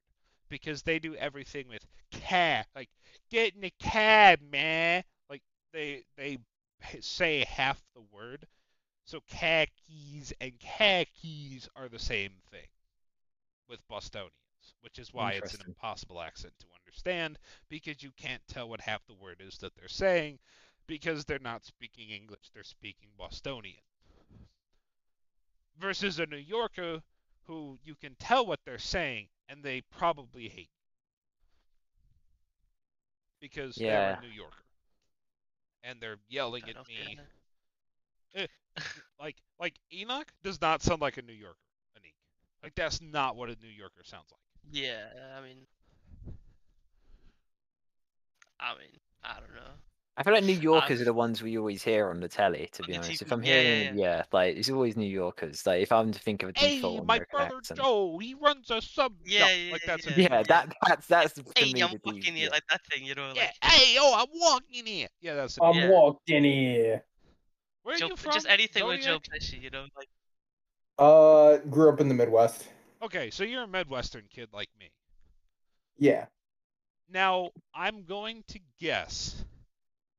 Speaker 2: because they do everything with ca like get in the cab man. Like they they say half the word. So khakis and khakis are the same thing with Bostonians which is why it's an impossible accent to understand because you can't tell what half the word is that they're saying because they're not speaking English, they're speaking Bostonian. Versus a New Yorker who you can tell what they're saying and they probably hate because they're a New Yorker and they're yelling at me
Speaker 5: get eh,
Speaker 2: like like Anik does not sound like a New Yorker, Anik. Like that's not what a New Yorker sounds like.
Speaker 5: Yeah, I mean, I mean, I don't know.
Speaker 3: I feel like New Yorkers
Speaker 5: Um,
Speaker 3: are the ones we always hear on the telly. To
Speaker 5: On
Speaker 3: be
Speaker 5: the
Speaker 3: honest, if I'm
Speaker 5: yeah, yeah,
Speaker 3: hearing, yeah, like it's always New Yorkers. Like if I'm to think of a
Speaker 2: Hey,
Speaker 3: default
Speaker 2: my
Speaker 3: American
Speaker 2: brother
Speaker 3: accent.
Speaker 2: Joe, he runs a sub
Speaker 5: Yeah, yeah,
Speaker 2: like
Speaker 5: yeah,
Speaker 2: that's a
Speaker 5: yeah.
Speaker 2: New
Speaker 3: Yeah, that that's that's to
Speaker 5: Hey,
Speaker 3: me
Speaker 5: I'm
Speaker 3: the
Speaker 5: walking here like that thing, you know, like
Speaker 2: Yeah, hey, yo, I'm walking here. Yeah, that's it.
Speaker 4: I'm
Speaker 5: Yeah.
Speaker 4: walking here.
Speaker 2: Where are
Speaker 5: Joe,
Speaker 2: you from?
Speaker 5: just anything with Joe Pesci, you know, like
Speaker 6: Uh, grew up in the Midwest.
Speaker 2: Okay, so you're a Midwestern kid like me.
Speaker 6: Yeah.
Speaker 2: Now, I'm going to guess.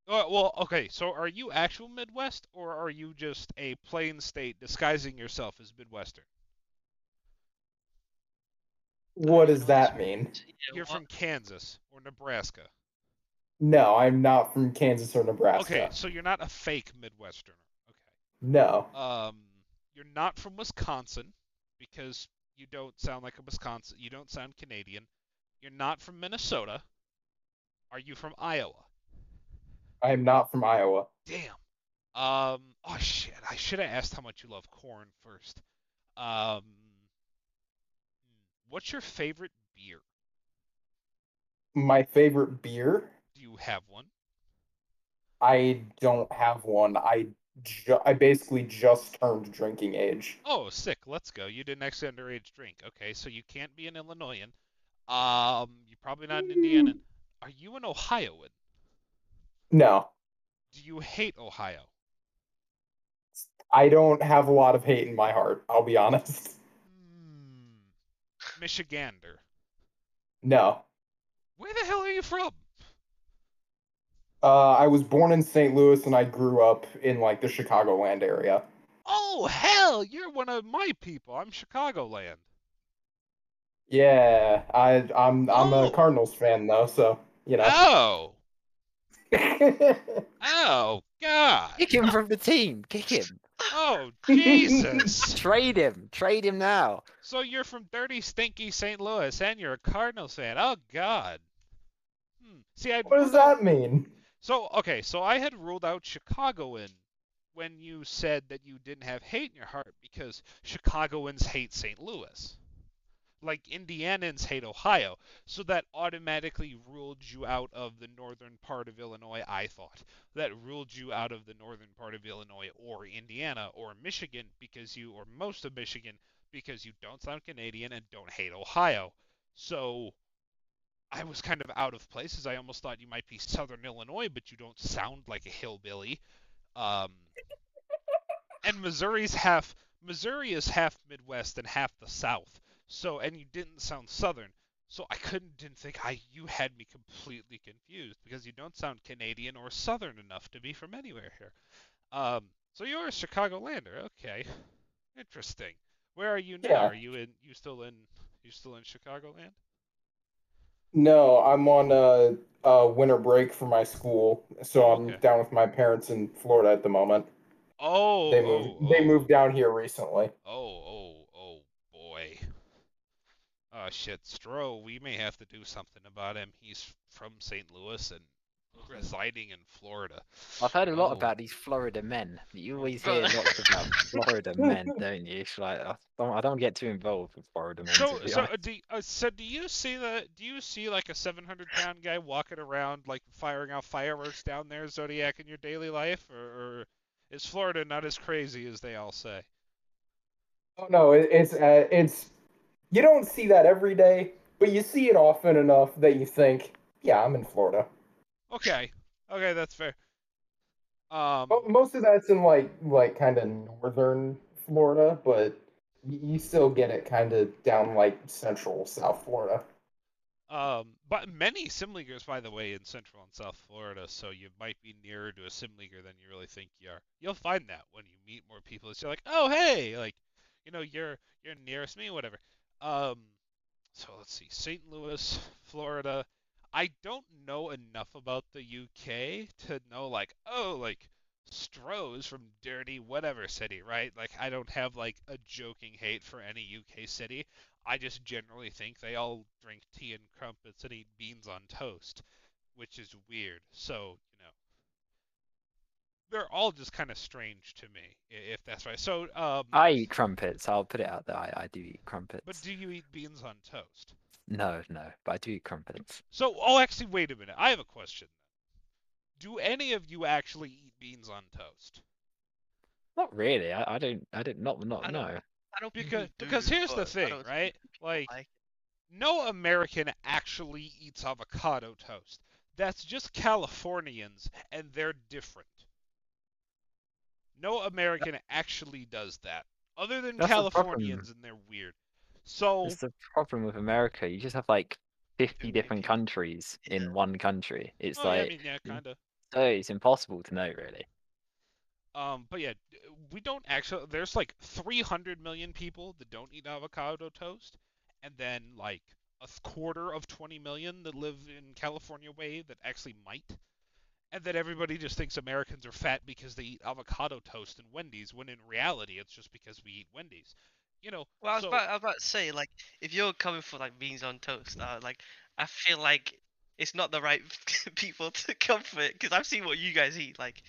Speaker 2: Uh, well, okay, so are you actual Midwest, or are you just a plain state disguising yourself as Midwestern?
Speaker 6: What does that mean?
Speaker 2: You're from Kansas or Nebraska.
Speaker 6: No, I'm not from Kansas or Nebraska.
Speaker 2: Okay, so you're not a fake Midwesterner. Okay.
Speaker 6: No.
Speaker 2: Um, you're not from Wisconsin because you don't sound like a Wisconsin. You don't sound Canadian. You're not from Minnesota. Are you from Iowa?
Speaker 6: I am not from Iowa.
Speaker 2: Damn. Um. Oh shit! I should have asked how much you love corn first. Um. What's your favorite beer?
Speaker 6: My favorite beer?
Speaker 2: Do you have one?
Speaker 6: I don't have one. I ju- I basically just turned drinking age.
Speaker 2: Oh, sick. Let's go. You didn't actually underage drink. Okay, so you can't be an Illinoisan. Um, you're probably not an Indiana. Are you an Ohioan?
Speaker 6: No,
Speaker 2: Do you hate Ohio?
Speaker 6: I don't have a lot of hate in my heart. I'll be honest.
Speaker 2: Hmm. Michigander.
Speaker 6: No.
Speaker 2: Where the hell are you from?
Speaker 6: Uh, I was born in St. Louis and I grew up in like the Chicagoland area.
Speaker 2: Oh hell, you're one of my people. I'm Chicagoland.
Speaker 6: Yeah, I I'm I'm
Speaker 2: Oh.
Speaker 6: a Cardinals fan though, so you know.
Speaker 2: Oh. Oh God.
Speaker 3: Kick him from the team. Kick him.
Speaker 2: Oh Jesus.
Speaker 3: Trade him. Trade him now.
Speaker 2: so you're from dirty, stinky St. Louis, and you're a Cardinals fan. Oh God. Hmm. See, I
Speaker 6: what does that mean?
Speaker 2: So okay, so I had ruled out Chicagoan when you said that you didn't have hate in your heart because Chicagoans hate St. Louis. Like Indianans hate Ohio. So that automatically ruled you out of the northern part of Illinois, I thought. That ruled you out of the northern part of Illinois or Indiana or Michigan because you or most of Michigan because you don't sound Canadian and don't hate Ohio. So I was kind of out of place as I almost thought you might be Southern Illinois, but you don't sound like a hillbilly. Um, and Missouri's half Missouri is half Midwest and half the South. So and you didn't sound Southern. So I couldn't didn't think I you had me completely confused because you don't sound Canadian or Southern enough to be from anywhere here. Um, so you're a Chicagolander, okay? Interesting. Where are you now?
Speaker 6: Yeah.
Speaker 2: Are you in? You still in? You still in Chicago Chicagoland?
Speaker 6: No, I'm on a, a winter break for my school, so I'm
Speaker 2: Okay.
Speaker 6: down with my parents in Florida at the moment.
Speaker 2: Oh,
Speaker 6: They moved
Speaker 2: oh,
Speaker 6: they
Speaker 2: oh.
Speaker 6: moved down here recently.
Speaker 2: Oh, oh, oh. Oh, shit. Stroh, we may have to do something about him. He's from St. Louis and residing in Florida.
Speaker 3: I've heard a lot
Speaker 2: Oh.
Speaker 3: about these Florida men. You always hear lots about Florida men, don't you? It's like I don't, I don't get too involved with Florida men.
Speaker 2: So, so,
Speaker 3: honest.
Speaker 2: uh, do, uh, so do you see the? Do you see like a 700 pound guy walking around like firing off fireworks down there, Zodiac, in your daily life, or, or is Florida not as crazy as they all say?
Speaker 6: Oh no, it, it's uh, it's you don't see that every day, but you see it often enough that you think, yeah, I'm in Florida.
Speaker 2: Okay, okay, that's fair. Um,
Speaker 6: Mo- Most of that's in like like kind of northern Florida, but you still get it kind of down like central South Florida.
Speaker 2: Um, but many sim leaguers, by the way, in Central and South Florida, so you might be nearer to a sim leaguer than you really think you are. You'll find that when you meet more people. It's like, oh hey, like, you know, you're you're nearest me, whatever. Um, so let's see, St. Louis, Florida. I don't know enough about the UK to know like, oh, like Stroh's from dirty whatever city, right? Like I don't have like a joking hate for any UK city. I just generally think they all drink tea and crumpets and eat beans on toast, which is weird. So, you know, they're all just kind of strange to me, if that's right. So, um,
Speaker 3: I eat crumpets. I'll put it out there. I, I do eat crumpets.
Speaker 2: but do you eat beans on toast?
Speaker 3: No, no, but I do eat crumpets.
Speaker 2: So, oh, actually, wait a minute. I have a question. Do any of you actually eat beans on toast?
Speaker 3: Not really. I, I don't. I don't. Not.
Speaker 5: I
Speaker 3: Not.
Speaker 5: don't-
Speaker 3: No.
Speaker 5: I don't
Speaker 2: Because
Speaker 5: do,
Speaker 2: because here's the thing, right? Like
Speaker 5: like
Speaker 2: no American actually eats avocado toast. That's just Californians, and they're different. No American actually does that, other than
Speaker 3: That's the.
Speaker 2: Californians, and they're weird. So,
Speaker 3: That's the problem with America. You just have like fifty different countries in one country. It's
Speaker 2: oh, yeah, I
Speaker 3: like
Speaker 2: mean, yeah, kind of.
Speaker 3: so it's impossible to know really.
Speaker 2: Um, but yeah, we don't actually. There's like 300 million people that don't eat avocado toast, and then like a quarter of 20 million that live in California way that actually might. And then everybody just thinks Americans are fat because they eat avocado toast and Wendy's, when in reality it's just because we eat Wendy's. You know,
Speaker 5: Well, I was,
Speaker 2: so
Speaker 5: about, I was about to say, like, if you're coming for like beans on toast, uh, like, I feel like it's not the right people to come for it because I've seen what you guys eat. Like,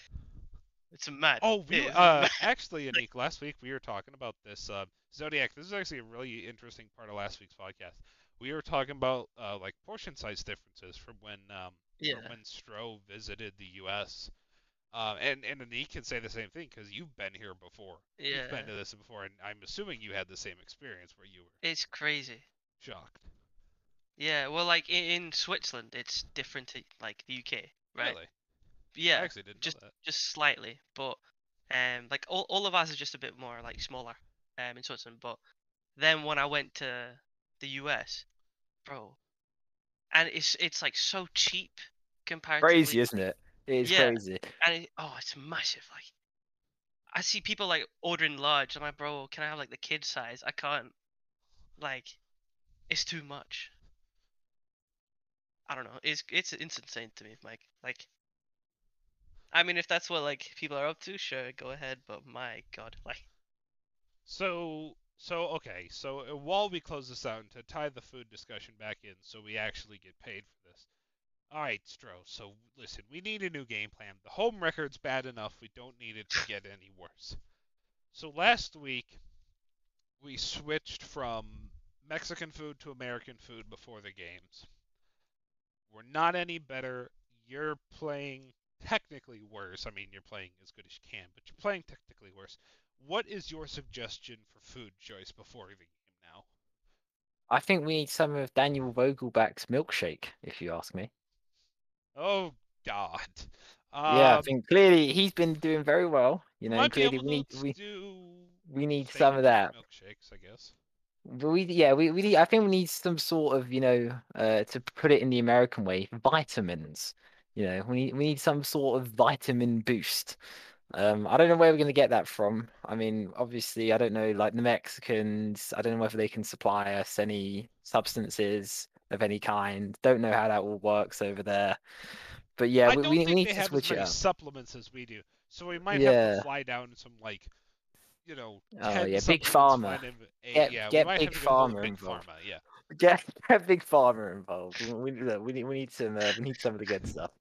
Speaker 5: it's a mad.
Speaker 2: Oh, we uh,
Speaker 5: mad.
Speaker 2: actually, Anik, last week we were talking about this. Uh, Zodiac, this is actually a really interesting part of last week's podcast. We were talking about uh, like portion size differences from when um,
Speaker 5: Yeah.
Speaker 2: from when Stroh visited the U.S. Um, and and Anik can say the same thing because you've been here before. You've been to this before, and I'm assuming you had the same experience where you were
Speaker 5: It's crazy.
Speaker 2: shocked.
Speaker 5: Yeah. Well, like in, in Switzerland, it's different to like the UK, right?
Speaker 2: Really?
Speaker 5: Yeah,
Speaker 2: I actually didn't
Speaker 5: just
Speaker 2: know that.
Speaker 5: just slightly, but um, like all, all of us is just a bit more like smaller um in Switzerland. But then when I went to the US, bro, and it's it's like so cheap compared.
Speaker 3: Crazy, isn't it? It is
Speaker 5: Yeah.
Speaker 3: crazy.
Speaker 5: And it, oh, it's massive. Like I see people like ordering large. I'm like, bro, can I have like the kid size? I can't. Like, it's too much. I don't know. It's it's it's insane to me, Mike. Like, I mean, if that's what like people are up to, sure, go ahead. But my God, like,
Speaker 2: So, so okay. So while we close this out and to tie the food discussion back in, so we actually get paid for this. All right, Stroh. So listen, we need a new game plan. The home record's bad enough. We don't need it to get any worse. So last week, we switched from Mexican food to American food before the games. We're not any better. You're playing technically worse. I mean, you're playing as good as you can, but you're playing technically worse. What is your suggestion for food choice before the game now?
Speaker 3: I think we need some of Daniel Vogelbach's milkshake, if you ask me.
Speaker 2: Oh God.
Speaker 3: yeah, I
Speaker 2: Um,
Speaker 3: think clearly he's been doing very well. You know, clearly we need we,
Speaker 2: do
Speaker 3: we need some of that.
Speaker 2: milkshakes, I guess.
Speaker 3: But we yeah we, we need I think we need some sort of you know uh to put it in the American way vitamins. You know we need we need some sort of vitamin boost. Um, I don't know where we're going to get that from. I mean, obviously, I don't know, like the Mexicans, I don't know whether they can supply us any substances of any kind. Don't know how that all works over there. But yeah,
Speaker 2: I
Speaker 3: we, we, need to
Speaker 2: have
Speaker 3: switch it up.
Speaker 2: supplements as we do, so we might have
Speaker 3: Yeah.
Speaker 2: to fly down some like, you know,
Speaker 3: Oh, yeah, Big Pharma.
Speaker 2: a-
Speaker 3: Get-
Speaker 2: yeah,
Speaker 3: get Big
Speaker 2: have to get a little
Speaker 3: Pharma
Speaker 2: big
Speaker 3: involved.
Speaker 2: Pharma, yeah.
Speaker 3: Get, get big pharma involved. We, we, we need we need some uh, we need some of the good stuff.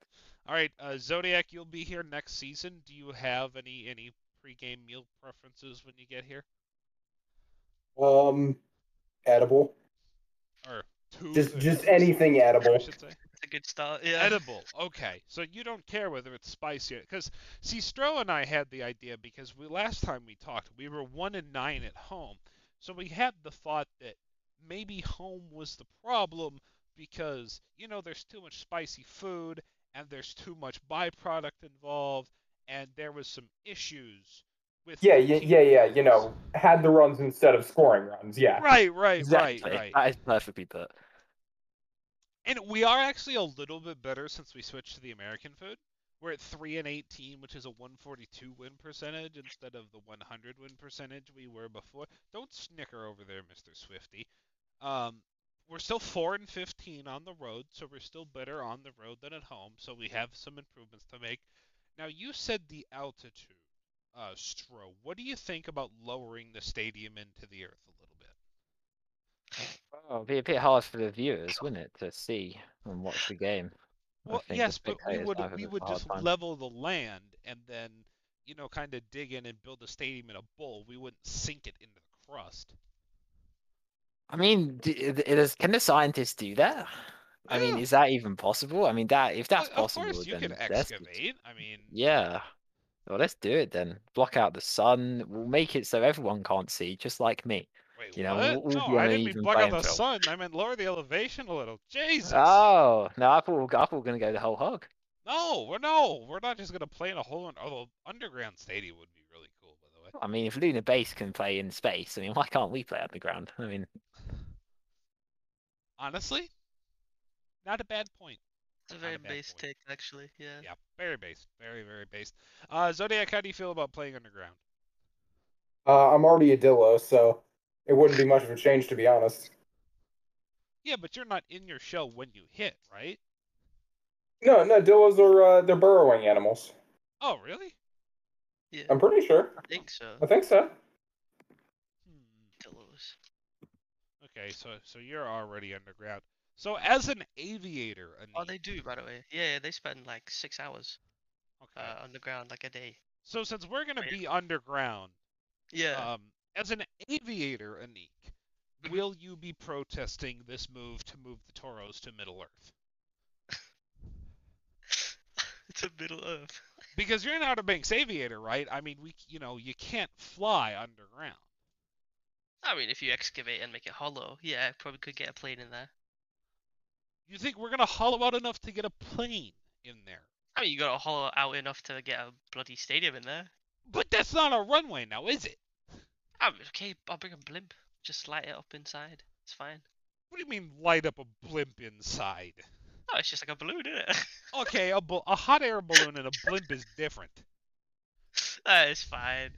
Speaker 2: All right, uh, Zodiac, you'll be here next season. Do you have any any pregame meal preferences when you get here,
Speaker 6: Um, edible.
Speaker 2: or two?
Speaker 6: Just just
Speaker 2: twos,
Speaker 6: anything
Speaker 2: I
Speaker 6: edible.
Speaker 2: should say.
Speaker 5: it's a good start. Yeah.
Speaker 2: Edible. Okay. So you don't care whether it's spicy because see Stroh and I had the idea because we last time we talked we were one and nine at home. So we had the thought that maybe home was the problem because you know there's too much spicy food and there's too much byproduct involved and there was some issues with
Speaker 6: Yeah, yeah, yeah, yeah. You know, had the runs instead of scoring runs. Yeah.
Speaker 2: Right, right,
Speaker 3: Exactly.
Speaker 2: right, right.
Speaker 3: That is perfectly put.
Speaker 2: And we are actually a little bit better since we switched to the American food. We're at 3 and 18, which is a 142 win percentage instead of the 100 win percentage we were before. Don't snicker over there, Mr. Swifty. Um, we're still 4 and 15 on the road, so we're still better on the road than at home. So we have some improvements to make. Now you said the altitude, uh, Stroh. What do you think about lowering the stadium into the earth a little bit?
Speaker 3: Oh, it'd be a bit hard for the viewers, wouldn't it, to see and watch the game?
Speaker 2: Well, yes, but we would we would just
Speaker 3: time.
Speaker 2: level the land and then you know kind of dig in and build a stadium in a bowl. We wouldn't sink it into the crust.
Speaker 3: I mean, d- i- i- does, can the scientists do that? I mean, is that even possible? I mean, that if that's
Speaker 2: of
Speaker 3: possible,
Speaker 2: course, you can excavate. I mean,
Speaker 3: Yeah. Well, let's do it then. Block out the sun. We'll make it so everyone can't see, just like me.
Speaker 2: wait,
Speaker 3: you know,
Speaker 2: what?
Speaker 3: we'll- we'll
Speaker 2: no, I didn't mean block out the
Speaker 3: playing
Speaker 2: sun. I meant lower the elevation a little. Jesus.
Speaker 3: Oh no, I thought I thought we were gonna go the whole hog.
Speaker 2: No, we're no, we're not just gonna play in a whole. Although underground stadium would be really cool, by the way.
Speaker 3: I mean, if Lunar Base can play in space, I mean, why can't we play underground? I mean,
Speaker 2: Honestly, not a bad point.
Speaker 5: It's a very
Speaker 2: a
Speaker 5: base
Speaker 2: point.
Speaker 5: take, actually. Yeah.
Speaker 2: Yeah, very base, very very base. Uh, Zodiac, how do you feel about playing underground?
Speaker 6: Uh, I'm already a Dillo, so it wouldn't be much of a change to be honest.
Speaker 2: Yeah, but you're not in your shell when you hit, right?
Speaker 6: No, no, Dillos are uh, they're burrowing animals.
Speaker 2: Oh, really?
Speaker 5: Yeah.
Speaker 6: I'm pretty sure.
Speaker 5: I think so.
Speaker 6: I think so.
Speaker 2: Hmm.
Speaker 5: Pillows.
Speaker 2: Okay, so so you're already underground. So as an aviator,
Speaker 5: Oh, they do, by the way. Yeah, yeah, they spend like six hours
Speaker 2: okay.
Speaker 5: uh, underground, like a day.
Speaker 2: so since we're gonna be underground,
Speaker 5: Yeah.
Speaker 2: um, as an aviator, Anik,
Speaker 5: Mhm.
Speaker 2: will you be protesting this move to move the Toros to Middle Earth?
Speaker 5: it's a Middle Earth.
Speaker 2: Because you're an Outer Banks aviator, right? I mean, we, you know, you can't fly underground.
Speaker 5: I mean, if you excavate and make it hollow, yeah, probably could get a plane in there.
Speaker 2: You think we're gonna hollow out enough to get a plane in there?
Speaker 5: I mean, you got to hollow out enough to get a bloody stadium in there.
Speaker 2: But that's not a runway now, is it?
Speaker 5: I'm okay. I'll bring a blimp. Just light it up inside. It's fine.
Speaker 2: What do you mean light up a blimp inside?
Speaker 5: Oh, it's just like a balloon, isn't it?
Speaker 2: Okay, a, a hot air balloon and a blimp is different.
Speaker 5: That is fine.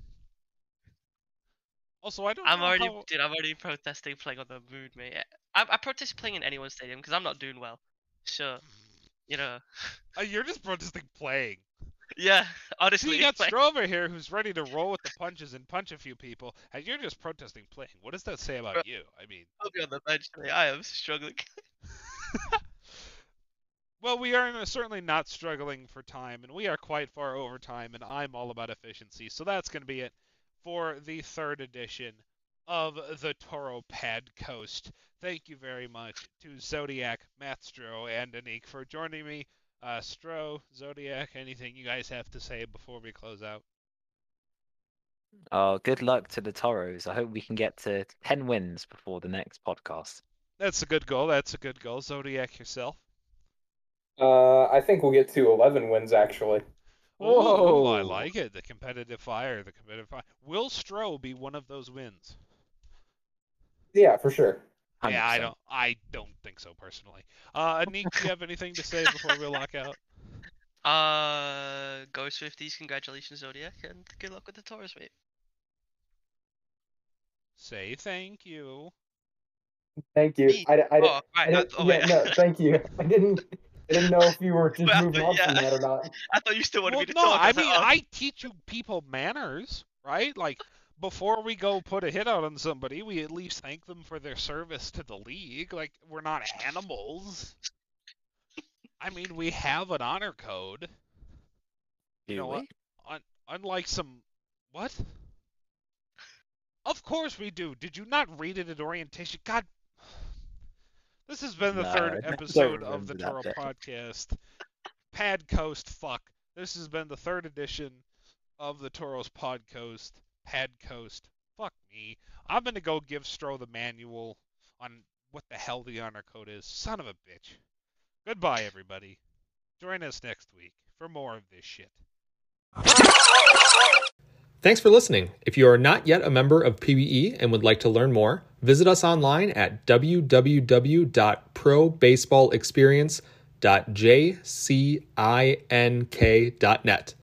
Speaker 2: Also, I don't
Speaker 5: I'm already,
Speaker 2: how...
Speaker 5: dude. I'm already protesting playing on the moon, mate. I, I protest playing in anyone's stadium because I'm not doing well. Sure, you know,
Speaker 2: Uh, you're just protesting playing.
Speaker 5: yeah. Honestly,
Speaker 2: you got
Speaker 5: like,
Speaker 2: Stroh over here who's ready to roll with the punches and punch a few people, and you're just protesting playing. What does that say about you? I mean,
Speaker 5: I'll be on the bench today. I am struggling.
Speaker 2: well, we are certainly not struggling for time, and we are quite far over time, and I'm all about efficiency. So that's going to be it for the third edition of the Toro Pad Coast. Thank you very much to Zodiac, Matt Stroh, and Anik for joining me. Uh, Stroh, Zodiac, anything you guys have to say before we close out?
Speaker 3: Oh, good luck to the Toros. I hope we can get to 10 wins before the next podcast.
Speaker 2: That's a good goal. That's a good goal. Zodiac yourself.
Speaker 4: Uh, I think we'll get to 11 wins actually.
Speaker 2: Ooh, I like it. The competitive fire. The competitive fire. Will Stroh be one of those wins?
Speaker 4: Yeah, for sure.
Speaker 2: Yeah, I don't. I don't think so personally. Uh, Anik, do you have anything to say before we lock out?
Speaker 5: Uh, go Swifties! Congratulations, Zodiac, and good luck with the Toros, mate.
Speaker 2: Say thank you.
Speaker 4: Thank you. I, I,
Speaker 5: oh,
Speaker 4: I
Speaker 5: right. I,
Speaker 4: didn't,
Speaker 5: oh,
Speaker 4: yeah, no, thank you. I didn't, I didn't know if you were just
Speaker 5: Well,
Speaker 4: moving on
Speaker 5: yeah.
Speaker 4: from that or not.
Speaker 5: I thought you still wanted
Speaker 2: Well,
Speaker 5: me to
Speaker 2: no,
Speaker 5: talk.
Speaker 2: I
Speaker 5: was like,
Speaker 2: mean
Speaker 5: oh.
Speaker 2: I teach you people manners, right? Like before we go put a hit out on somebody, we at least thank them for their service to the league. Like we're not animals. I mean, we have an honor code.
Speaker 3: Do
Speaker 2: You know what?
Speaker 3: we?
Speaker 2: Un- unlike some what? Of course we do. Did you not read it at orientation? God. This has been the
Speaker 3: No,
Speaker 2: third episode of the Toro podcast. Pad Coast, fuck. This has been the third edition of the Toros Podcast. Pad Coast. Fuck me. I'm gonna go give Stroh the manual on what the hell the honor code is. Son of a bitch. Goodbye, everybody. Join us next week for more of this shit.
Speaker 1: Thanks for listening. If you are not yet a member of PBE and would like to learn more, visit us online at www.probaseballexperience.jcink.net.